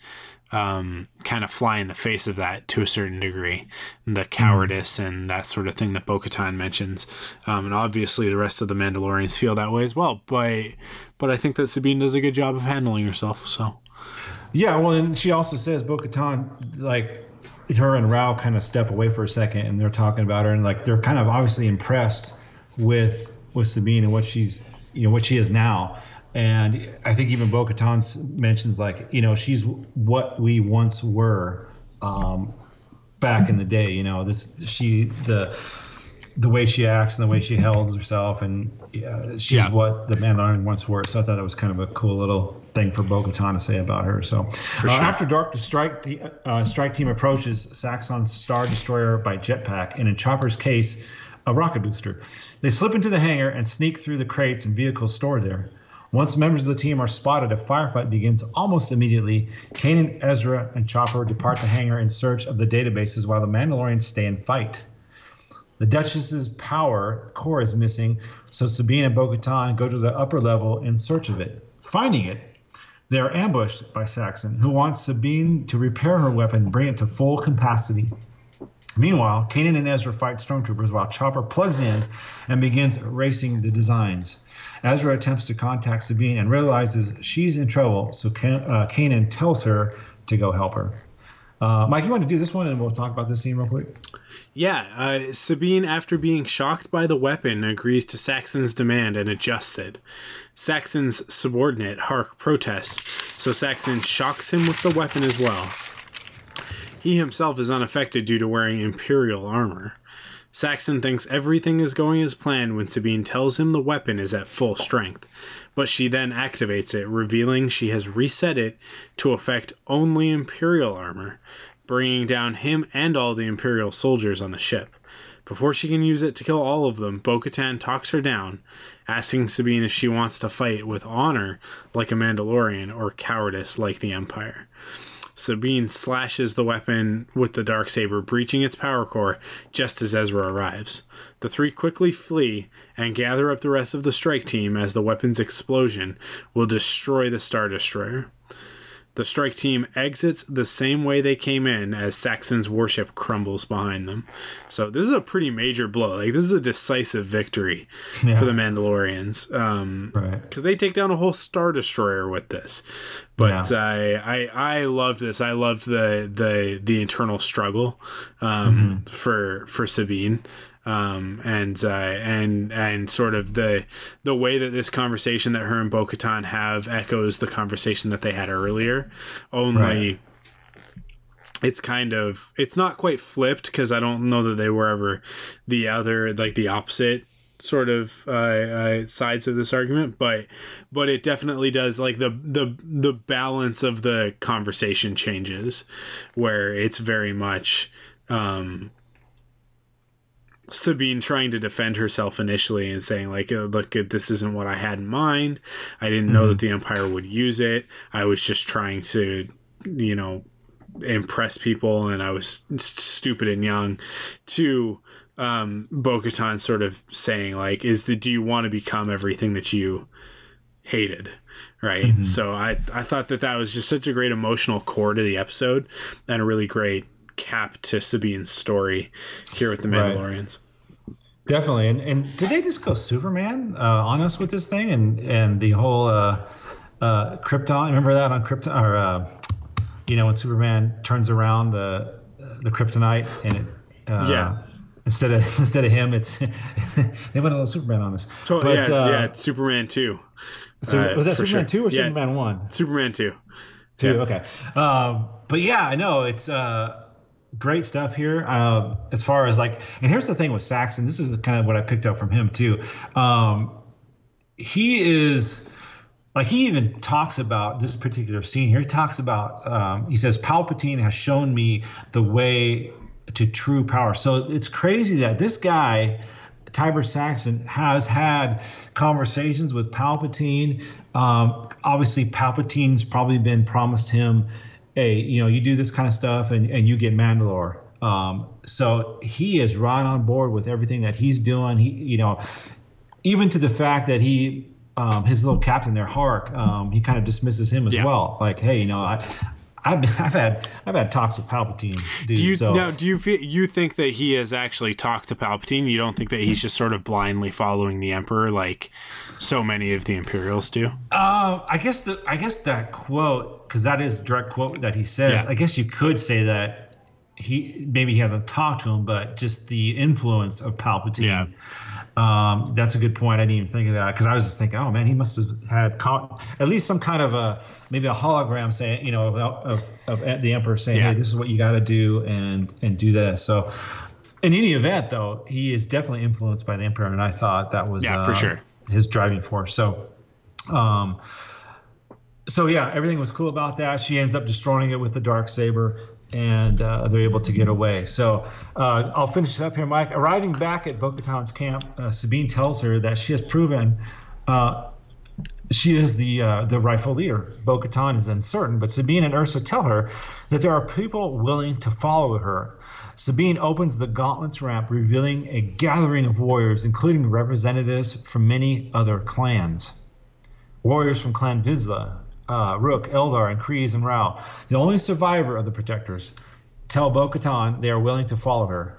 [SPEAKER 1] um, kind of fly in the face of that to a certain degree. The cowardice and that sort of thing that Bo mentions. Um, and obviously the rest of the Mandalorians feel that way as well. But, but I think that Sabine does a good job of handling herself. So,
[SPEAKER 2] Yeah, well, and she also says Bo like, her and Rau kind of step away for a second and they're talking about her and, like, they're kind of obviously impressed with with Sabine and what she's, you know, what she is now. And I think even Bo Katan mentions, like, you know, she's what we once were um, back in the day. You know, this, she, the, the way she acts and the way she holds herself, and uh, she's what the Mandalorian once were. So I thought that was kind of a cool little thing for Bo-Katan to say about her. So uh,
[SPEAKER 1] sure.
[SPEAKER 2] after dark, the strike te- uh, strike team approaches Saxon's Star Destroyer by jetpack, and in Chopper's case, a rocket booster. They slip into the hangar and sneak through the crates and vehicles stored there. Once members of the team are spotted, a firefight begins almost immediately. Kanan, Ezra, and Chopper depart the hangar in search of the databases while the Mandalorians stay and fight. The Duchess's power core is missing, so Sabine and Bo-Katan go to the upper level in search of it. Finding it, they are ambushed by Saxon, who wants Sabine to repair her weapon bring it to full capacity. Meanwhile, Kanan and Ezra fight stormtroopers while Chopper plugs in and begins erasing the designs. Ezra attempts to contact Sabine and realizes she's in trouble, so Kan- uh, Kanan tells her to go help her. Uh, Mike, you want to do this one, and we'll talk about this scene real quick.
[SPEAKER 1] yeah, uh, Sabine, after being shocked by the weapon, agrees to Saxon's demand and adjusts it. Saxon's subordinate, Hark, protests, so Saxon shocks him with the weapon as well. He himself is unaffected due to wearing Imperial armor. Saxon thinks everything is going as planned when Sabine tells him the weapon is at full strength, but she then activates it, revealing she has reset it to affect only Imperial armor, bringing down him and all the Imperial soldiers on the ship. Before she can use it to kill all of them, Bo Katan talks her down, asking Sabine if she wants to fight with honor like a Mandalorian or cowardice like the Empire. Sabine slashes the weapon with the dark saber, breaching its power core just as Ezra arrives. The three quickly flee and gather up the rest of the strike team as the weapon's explosion will destroy the Star Destroyer. The strike team exits the same way they came in as Saxon's warship crumbles behind them. So this is a pretty major blow. Like this is a decisive victory
[SPEAKER 2] Yeah.
[SPEAKER 1] for the Mandalorians. Um,
[SPEAKER 2] Right.
[SPEAKER 1] because they take down a whole star destroyer with this. But I, I I loved this. I loved the the the internal struggle um, for for Sabine. Um, and uh, and and sort of the the way that this conversation that her and Bo Katan have echoes the conversation that they had earlier. Only
[SPEAKER 2] Right.
[SPEAKER 1] it's kind of it's not quite flipped because I don't know that they were ever the other like the opposite sort of uh, uh, sides of this argument, but but it definitely does like the the the balance of the conversation changes, where it's very much. Um, Sabine trying to defend herself initially and saying like "Uh, look this isn't what I had in mind. I didn't know that the empire would use it. I was just trying to you know impress people and I was stupid and young to um Bo-Katan sort of saying like is the do you want to become everything that you hated right so I I thought that that was just such a great emotional core to the episode and a really great cap to Sabine's story here with the
[SPEAKER 2] Right.
[SPEAKER 1] Mandalorians
[SPEAKER 2] Definitely. And, and did they just go Superman uh, on us with this thing and and the whole uh, uh, Krypton? Remember that on Krypton or uh, you know when Superman turns around the the kryptonite and it uh,
[SPEAKER 1] Yeah.
[SPEAKER 2] instead of <laughs> instead of him it's <laughs> they went a little Superman on us.
[SPEAKER 1] so
[SPEAKER 2] But,
[SPEAKER 1] yeah
[SPEAKER 2] uh,
[SPEAKER 1] yeah Superman 2
[SPEAKER 2] So
[SPEAKER 1] Uh,
[SPEAKER 2] was that Superman
[SPEAKER 1] sure.
[SPEAKER 2] two or
[SPEAKER 1] Yeah.
[SPEAKER 2] Superman one?
[SPEAKER 1] Superman 2
[SPEAKER 2] Two.
[SPEAKER 1] Yeah.
[SPEAKER 2] Okay. Um, but yeah, I know it's uh, great stuff here. Uh, as far as like, and here's the thing with Saxon. This is kind of what I picked up from him too. Um, he is like he even talks about this particular scene here. He talks about um, he says Palpatine has shown me the way to true power. So it's crazy that this guy. Tiber Saxon has had conversations with Palpatine. Um, obviously, Palpatine's probably been promised him, "Hey, you know, you do this kind of stuff, and, and you get Mandalore." Um, so he is right on board with everything that he's doing. He, you know, even to the fact that he, um, his little captain there, Hark, um, he kind of dismisses him as
[SPEAKER 1] Yeah.
[SPEAKER 2] well. Like, hey, you know, I, I've, <laughs> I've had, I've had talks with Palpatine, dude.
[SPEAKER 1] Do you
[SPEAKER 2] so
[SPEAKER 1] now? Do you feel you think that he has actually talked to Palpatine? You don't think that he's just sort of blindly following the Emperor like so many of the Imperials do?
[SPEAKER 2] Uh, I guess the I guess that quote because that is a direct quote that he says.
[SPEAKER 1] Yeah.
[SPEAKER 2] I guess you could say that he maybe he hasn't talked to him, but just the influence of Palpatine.
[SPEAKER 1] Yeah.
[SPEAKER 2] Um, that's a good point. I didn't even think of that because I was just thinking, oh man, he must have had at least some kind of a maybe a hologram saying, you know, of, of, of the emperor saying,
[SPEAKER 1] Yeah.
[SPEAKER 2] hey, this is what you got to do and and do this. So. In any event, though, he is definitely influenced by the emperor, and I thought that was
[SPEAKER 1] Yeah, for
[SPEAKER 2] uh,
[SPEAKER 1] sure.
[SPEAKER 2] his driving force. So, um, so yeah, everything was cool about that. She ends up destroying it with the dark saber, and uh, they're able to get away. So uh, I'll finish up here, Mike. Arriving back at Bo-Katan's camp, uh, Sabine tells her that she has proven. Uh, she is the uh, the rightful leader. Bo-Katan is uncertain, but Sabine and Ursa tell her that there are people willing to follow her. Sabine opens the gauntlets ramp, revealing a gathering of warriors, including representatives from many other clans. Warriors from Clan Vizsla, uh, Rook, Eldar, and Kryze and Rau, the only survivor of the Protectors, tell Bo-Katan they are willing to follow her.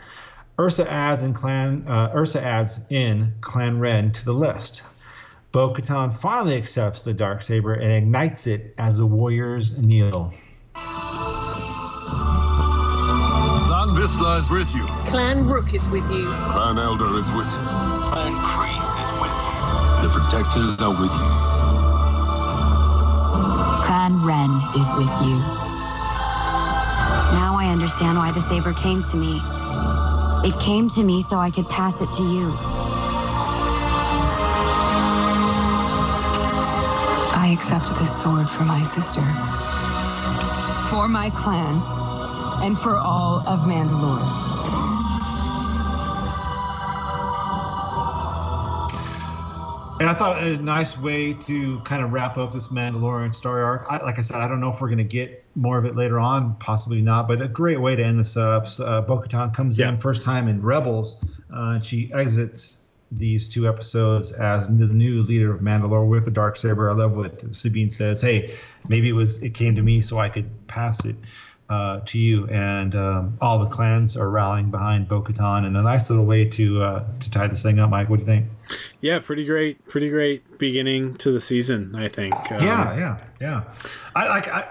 [SPEAKER 2] Ursa adds in Clan uh, Ursa adds in Clan Wren to the list. Bo-Katan finally accepts the dark saber and ignites it as the warriors kneel.
[SPEAKER 13] Clan Vizsla is with you.
[SPEAKER 16] Clan Rook is with you.
[SPEAKER 13] Clan Eldar is with you.
[SPEAKER 10] Clan Kryze is with you.
[SPEAKER 13] The Protectors are with you.
[SPEAKER 17] Clan Wren is with you.
[SPEAKER 18] Now I understand why the saber came to me. It came to me so I could pass it to you.
[SPEAKER 11] I accept this sword for my sister, for my clan, and for all of Mandalore.
[SPEAKER 2] And I thought a nice way to kind of wrap up this Mandalorian story arc. I, like I said, I don't know if we're going to get more of it later on, possibly not, but a great way to end this up. So, Uh, Bo Katan comes in first time in Rebels, uh, and she exits these two episodes as the new leader of Mandalore with the dark saber. I love what Sabine says. Hey, maybe it was it came to me so I could pass it uh, to you, and um, all the clans are rallying behind Bo Katan, and a nice little way to uh, to tie this thing up. Mike, what do you think?
[SPEAKER 1] Yeah, pretty great, pretty great beginning to the season. I think. Um,
[SPEAKER 2] yeah, yeah, yeah. I like I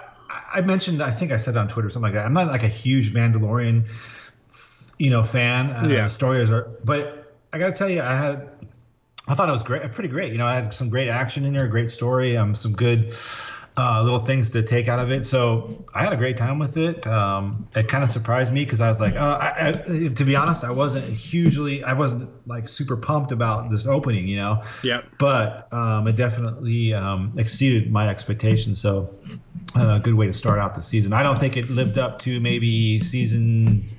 [SPEAKER 2] I mentioned I think I said on Twitter something like that. I'm not like a huge Mandalorian, you know, fan. Uh,
[SPEAKER 1] Yeah.
[SPEAKER 2] Stories are, but I got to tell you, I had I thought it was great, pretty great. You know, I had some great action in there, great story, um, some good. Uh, little things to take out of it, so I had a great time with it. Um, it kind of surprised me because I was like, uh, I, I, to be honest, I wasn't hugely, I wasn't like super pumped about this opening, you know
[SPEAKER 1] Yep.
[SPEAKER 2] but um, it definitely um, exceeded my expectations. So, uh, a good way to start out the season. I don't think it lived up to maybe season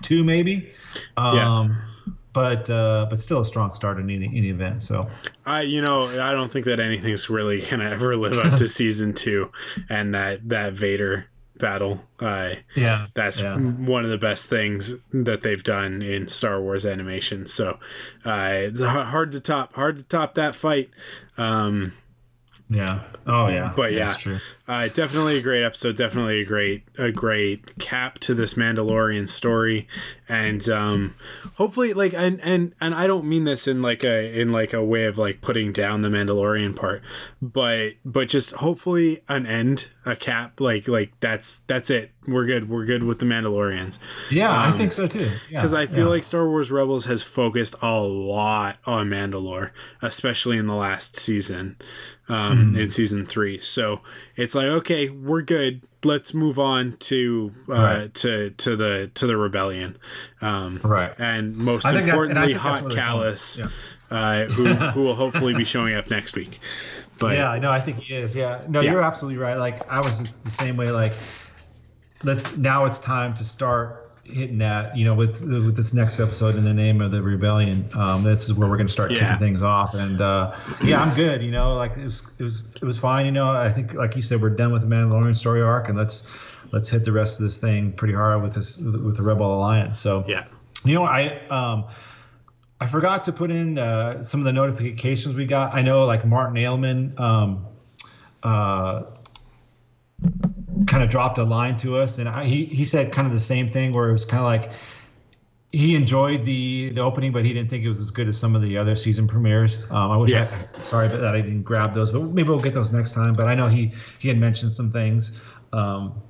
[SPEAKER 2] two, maybe. Um,
[SPEAKER 1] Yeah.
[SPEAKER 2] But uh, but still a strong start in any, any event. So
[SPEAKER 1] I you know I don't think that anything's really gonna <laughs> ever live up to <laughs> season two and that that Vader battle. Uh,
[SPEAKER 2] Yeah,
[SPEAKER 1] that's
[SPEAKER 2] yeah.
[SPEAKER 1] one of the best things that they've done in Star Wars animation. So uh, it's hard to top. Hard to top that fight. Um,
[SPEAKER 2] yeah. Oh yeah.
[SPEAKER 1] but yeah,
[SPEAKER 2] That's true.
[SPEAKER 1] Uh, definitely a great episode. Definitely a great a great cap to this Mandalorian story, and um, hopefully, like, and and and I don't mean this in like a in like a way of like putting down the Mandalorian part, but but just hopefully an end, a cap. Like like that's that's it. We're good. We're good with the Mandalorians.
[SPEAKER 2] Yeah, I
[SPEAKER 1] Um,
[SPEAKER 2] think so too. Yeah,
[SPEAKER 1] because I feel
[SPEAKER 2] yeah.
[SPEAKER 1] like Star Wars Rebels has focused a lot on Mandalore, especially in the last season, um,
[SPEAKER 2] Mhm.
[SPEAKER 1] in season three. So it's like, okay, we're good. Let's move on to uh,
[SPEAKER 2] Right.
[SPEAKER 1] to to the to the rebellion, um,
[SPEAKER 2] Right.
[SPEAKER 1] And most
[SPEAKER 2] I that- and
[SPEAKER 1] importantly, Hot
[SPEAKER 2] where they're going.
[SPEAKER 1] Kallus,
[SPEAKER 2] Yeah.
[SPEAKER 1] uh, who <laughs> who will hopefully be showing up next week. But
[SPEAKER 2] yeah, no, I think he is. Yeah, no,
[SPEAKER 1] Yeah.
[SPEAKER 2] you're absolutely right. Like I was the same way. Like let's now it's time to start hitting that. You know, with with this next episode in the name of the rebellion. Um, this is where we're going to start
[SPEAKER 1] Yeah.
[SPEAKER 2] kicking things off. And uh, yeah, I'm good. You know, like it was it was it was fine. You know, I think like you said, we're done with the Mandalorian story arc, and let's let's hit the rest of this thing pretty hard with this with the Rebel Alliance. So
[SPEAKER 1] yeah.
[SPEAKER 2] you know, I um, I forgot to put in uh, some of the notifications we got. I know like Martin Ailman um, uh, kind of dropped a line to us, and I, he he said kind of the same thing where it was kind of like he enjoyed the the opening, but he didn't think it was as good as some of the other season premieres. Um, I wish
[SPEAKER 1] Yeah.
[SPEAKER 2] I sorry that I didn't grab those, but maybe we'll get those next time. But I know he he had mentioned some things. Um,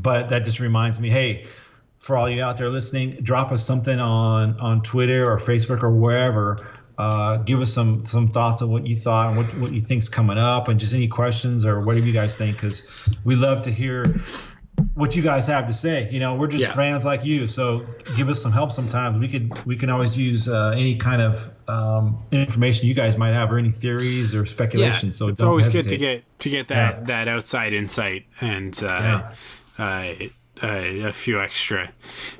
[SPEAKER 2] but that just reminds me, hey, for all you out there listening, drop us something on on Twitter or Facebook or wherever. Uh, give us some some thoughts on what you thought and what what you think's coming up, and just any questions or whatever you guys think, because we love to hear what you guys have to say. You know, we're just
[SPEAKER 1] Yeah.
[SPEAKER 2] fans like you, so give us some help. Sometimes we could we can always use uh, any kind of um, information you guys might have or any theories or speculation. so
[SPEAKER 1] it's
[SPEAKER 2] don't
[SPEAKER 1] always
[SPEAKER 2] hesitate.
[SPEAKER 1] good to get to get that that outside insight and uh uh, uh, a few extra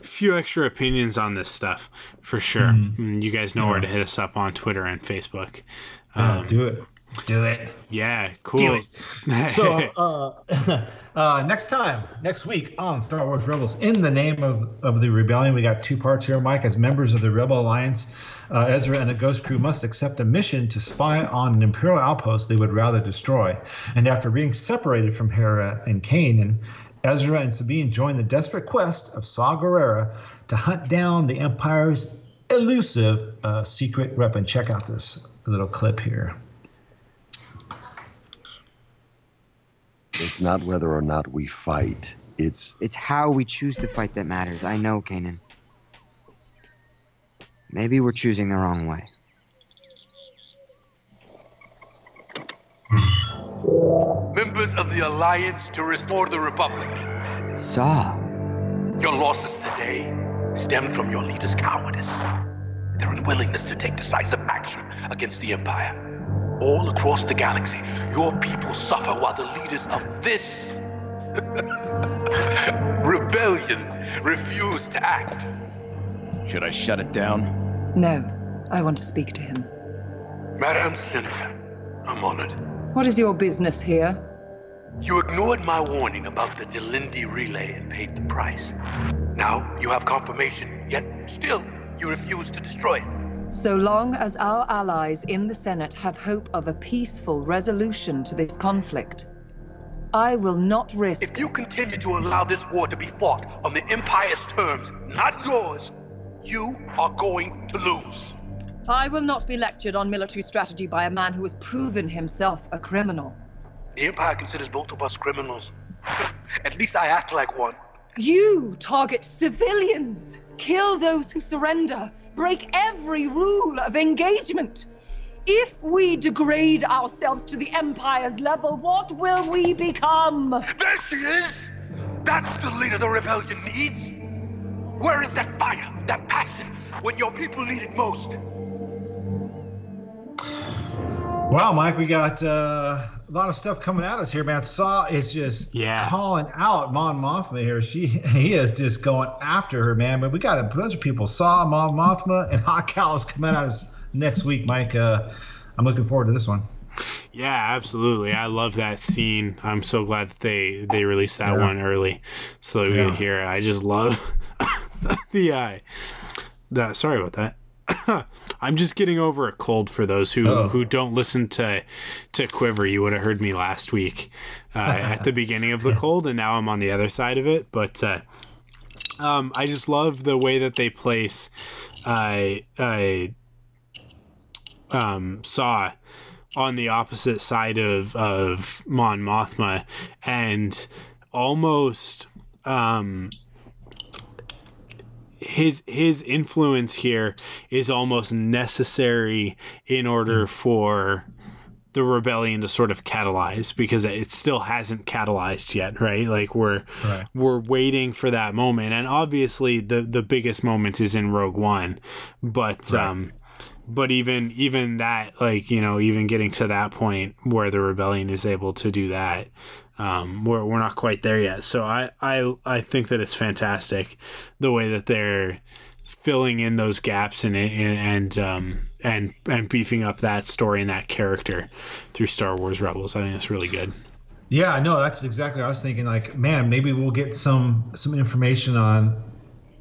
[SPEAKER 1] few extra opinions on this stuff for sure.
[SPEAKER 2] Mhm.
[SPEAKER 1] Mm, You guys know where to hit us up on Twitter and Facebook.
[SPEAKER 2] Yeah,
[SPEAKER 1] Um,
[SPEAKER 2] do it. Do it.
[SPEAKER 1] Yeah, cool.
[SPEAKER 2] It. So <laughs> uh, <laughs> uh, next time, next week on Star Wars Rebels, in the name of, of the rebellion, we got two parts here, Mike. As members of the Rebel Alliance, uh, Ezra and the Ghost Crew must accept a mission to spy on an Imperial outpost they would rather destroy. And after being separated from Hera and Kanan, Ezra and Sabine join the desperate quest of Saw Gerrera to hunt down the Empire's elusive uh, secret weapon. Check out this little clip here.
[SPEAKER 16] It's not whether or not we fight. It's
[SPEAKER 6] It's how we choose to fight that matters. I know, Kanan. Maybe we're choosing the wrong way. <laughs>
[SPEAKER 19] Members of the Alliance to restore the Republic.
[SPEAKER 6] Saw.
[SPEAKER 19] Your losses today stem from your leaders' cowardice, their unwillingness to take decisive action against the Empire. All across the galaxy, your people suffer while the leaders of this <laughs> rebellion refuse to act.
[SPEAKER 4] Should I shut it down?
[SPEAKER 5] No, I want to speak to him.
[SPEAKER 19] Madame Senator, I'm honored.
[SPEAKER 5] What is your business here?
[SPEAKER 19] You ignored my warning about the Jalindi relay and paid the price. Now you have confirmation, yet still you refuse to destroy it.
[SPEAKER 5] So long as our allies in the Senate have hope of a peaceful resolution to this conflict, I will not risk.
[SPEAKER 19] If you continue to allow this war to be fought on the Empire's terms, not yours, you are going to lose.
[SPEAKER 5] I will not be lectured on military strategy by a man who has proven himself a criminal.
[SPEAKER 19] The Empire considers both of us criminals. <laughs> At least I act like one.
[SPEAKER 5] You target civilians, kill those who surrender, break every rule of engagement. If we degrade ourselves to the Empire's level, what will we become?
[SPEAKER 19] There she is! That's the leader the rebellion needs! Where is that fire, that passion, when your people need it most?
[SPEAKER 2] Wow, Mike, we got uh, a lot of stuff coming at us here, man. Saw is just
[SPEAKER 1] Yeah.
[SPEAKER 2] calling out Mon Mothma here. She <laughs> he is just going after her, man. But we got a bunch of people. Saw Mon Mothma and <laughs> Hot Cow is coming out us next week, Mike. Uh, I'm looking forward to this one.
[SPEAKER 1] Yeah, absolutely. I love that scene. I'm so glad that they they released that
[SPEAKER 2] Yeah.
[SPEAKER 1] one early, so that we
[SPEAKER 2] Yeah.
[SPEAKER 1] could hear it. I just love <laughs> the uh, the sorry about that. <coughs> I'm just getting over a cold. For those who
[SPEAKER 2] Oh.
[SPEAKER 1] who don't listen to to Quiver, you would have heard me last week uh, at the beginning of the <laughs> cold, and now I'm on the other side of it. But uh, um, I just love the way that they place uh, uh, um, Saw on the opposite side of of Mon Mothma, and almost um, his his influence here is almost necessary in order for the rebellion to sort of catalyze because it still hasn't catalyzed yet right? Like we're
[SPEAKER 2] Right.
[SPEAKER 1] we're waiting for that moment. And obviously the the biggest moment is in rogue one. But um but even even that like you know even getting to that point where the rebellion is able to do that um, we're, we're not quite there yet. So I, I i think that it's fantastic the way that they're filling in those gaps and and um, and and beefing up that story and that character through star wars rebels. I think it's really good.
[SPEAKER 2] Yeah no that's exactly i was thinking. Like man maybe we'll get some some information on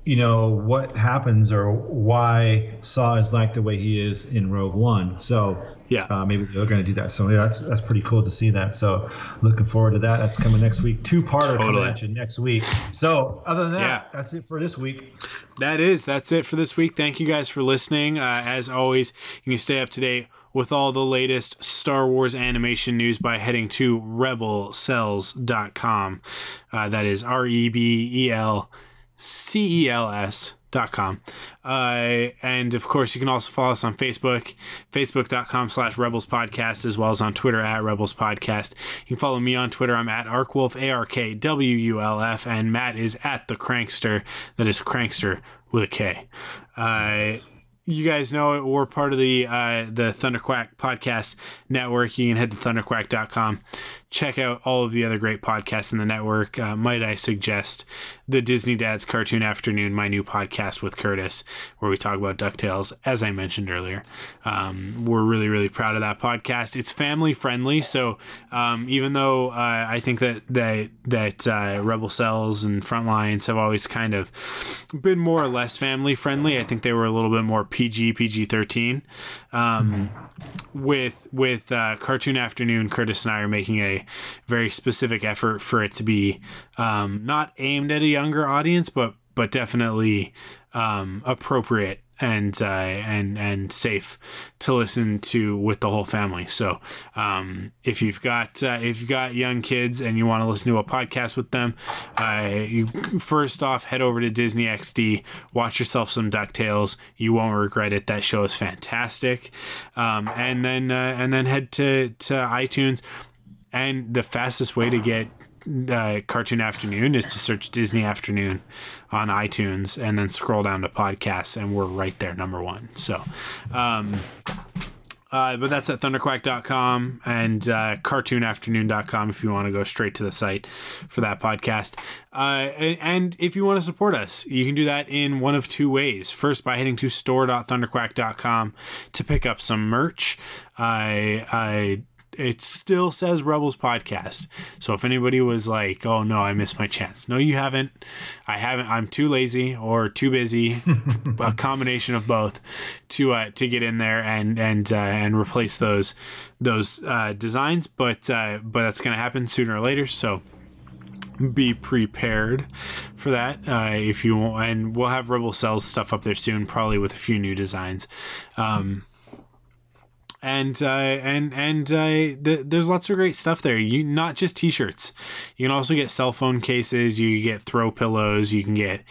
[SPEAKER 2] you know what happens or why Saw is like the way he is in Rogue One. So
[SPEAKER 1] yeah,
[SPEAKER 2] uh, maybe they're going to do that. So yeah, that's that's pretty cool to see that. So looking forward to that. That's coming next week. Two parter totally. coming at you next week. So other than that, yeah. that's it for this week.
[SPEAKER 1] That is that's it for this week. Thank you guys for listening. Uh, as always, you can stay up to date with all the latest Star Wars animation news by heading to rebelcels.com. Uh, that is R E B E L C-E-L-S dot com. Uh, and of course you can also follow us on facebook facebook.com slash rebels podcast as well as on twitter at rebels podcast. You can follow me on twitter. I'm at arkwulf a-r-k-w-u-l-f and matt is at the crankster. That is crankster with a k. Uh, you guys know we're part of the uh, the Thunderquack podcast network. You can head to thunderquack.com check out all of the other great podcasts in the network. Uh, might I suggest the Disney Dads Cartoon Afternoon, my new podcast with Curtis, where we talk about DuckTales, as I mentioned earlier. Um, we're really, really proud of that podcast. It's family friendly. So um, even though uh, I think that, that, that uh, Rebel Cels and Frontlines have always kind of been more or less family friendly, I think they were a little bit more PG, PG 13. Um, mm-hmm. With, with uh, Cartoon Afternoon, Curtis and I are making a very specific effort for it to be um, not aimed at a younger audience, but but definitely um, appropriate and uh, and and safe to listen to with the whole family. So um, if you've got uh, if you've got young kids and you want to listen to a podcast with them, uh, you first off head over to Disney XD, watch yourself some Ducktales. You won't regret it. That show is fantastic. Um, and then uh, and then head to to iTunes and the fastest way to get uh, Cartoon Afternoon is to search Disney Afternoon on iTunes and then scroll down to podcasts, and we're right there, number one. So, um, uh, but that's at thunderquack.com and uh, cartoonafternoon.com if you want to go straight to the site for that podcast. Uh, and if you want to support us, you can do that in one of two ways. First, by heading to store.thunderquack.com to pick up some merch. I, I it still says Rebels Podcast. So if anybody was like, "Oh no, I missed my chance," no, you haven't. I haven't. I'm too lazy or too busy, <laughs> a combination of both, to uh, to get in there and and uh, and replace those those uh, designs. But uh, but that's gonna happen sooner or later. So be prepared for that uh, if you want and we'll have rebel cels stuff up there soon probably with a few new designs um, and uh, and and uh, the, there's lots of great stuff there. You not just t-shirts. You can also get cell phone cases. You get throw pillows. You can get.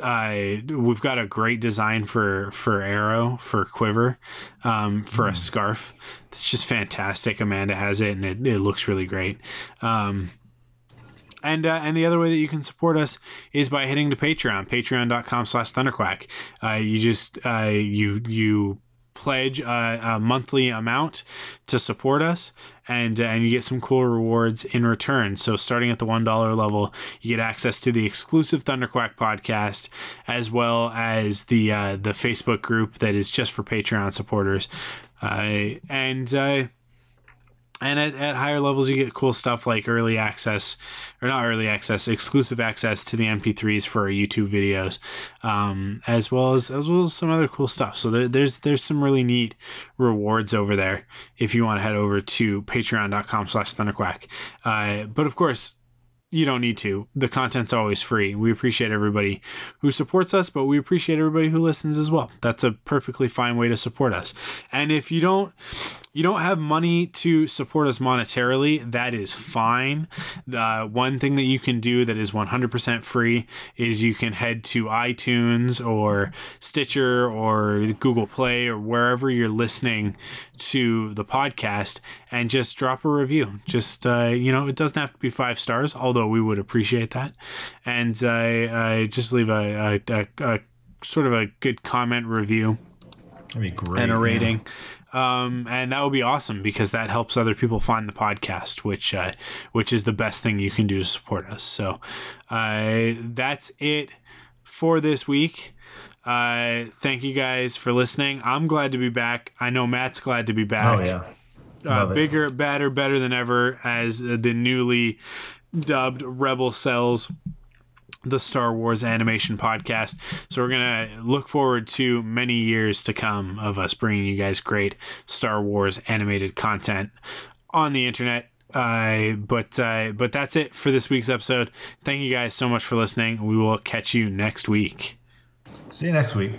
[SPEAKER 1] Uh, we've got a great design for for arrow for quiver, um, for mm. a scarf. It's just fantastic. Amanda has it, and it, it looks really great. Um, and uh, and the other way that you can support us is by heading to Patreon, patreon.com slash thunderquack. Uh, you just uh, you you pledge a, a, monthly amount to support us and uh, and you get some cool rewards in return. So starting at the one dollar level you get access to the exclusive thunderquack podcast as well as the uh, the facebook group that is just for patreon supporters. Uh, and uh, and at, at higher levels you get cool stuff like early access or not early access exclusive access to the mp3s for our youtube videos um, as well as as well as some other cool stuff. So there, there's there's some really neat rewards over there if you want to head over to patreon.com slash thunderquack. Uh, but of course you don't need to. The content's always free. We appreciate everybody who supports us, but we appreciate everybody who listens as well. That's a perfectly fine way to support us. And if you don't you don't have money to support us monetarily, that is fine. The one thing that you can do that is 100% free is you can head to iTunes or Stitcher or Google Play or wherever you're listening to the podcast and just drop a review. Just, uh, you know, it doesn't have to be five stars, although we would appreciate that. And I, uh, just leave a, a, a, a sort of a good comment review
[SPEAKER 2] That'd be great.
[SPEAKER 1] and a
[SPEAKER 2] yeah.
[SPEAKER 1] rating. Um, and that would be awesome because that helps other people find the podcast, which uh, which is the best thing you can do to support us. So uh, that's it for this week. Uh, thank you guys for listening. I'm glad to be back. I know Matt's glad to be back.
[SPEAKER 2] Oh yeah.
[SPEAKER 1] Uh, bigger, badder, better than ever as uh, the newly dubbed Rebel Cels, the Star Wars animation podcast. So we're gonna look forward to many years to come of us bringing you guys great Star Wars animated content on the internet. Uh, but uh, but that's it for this week's episode. Thank you guys so much for listening. We will catch you next week.
[SPEAKER 2] See you next week.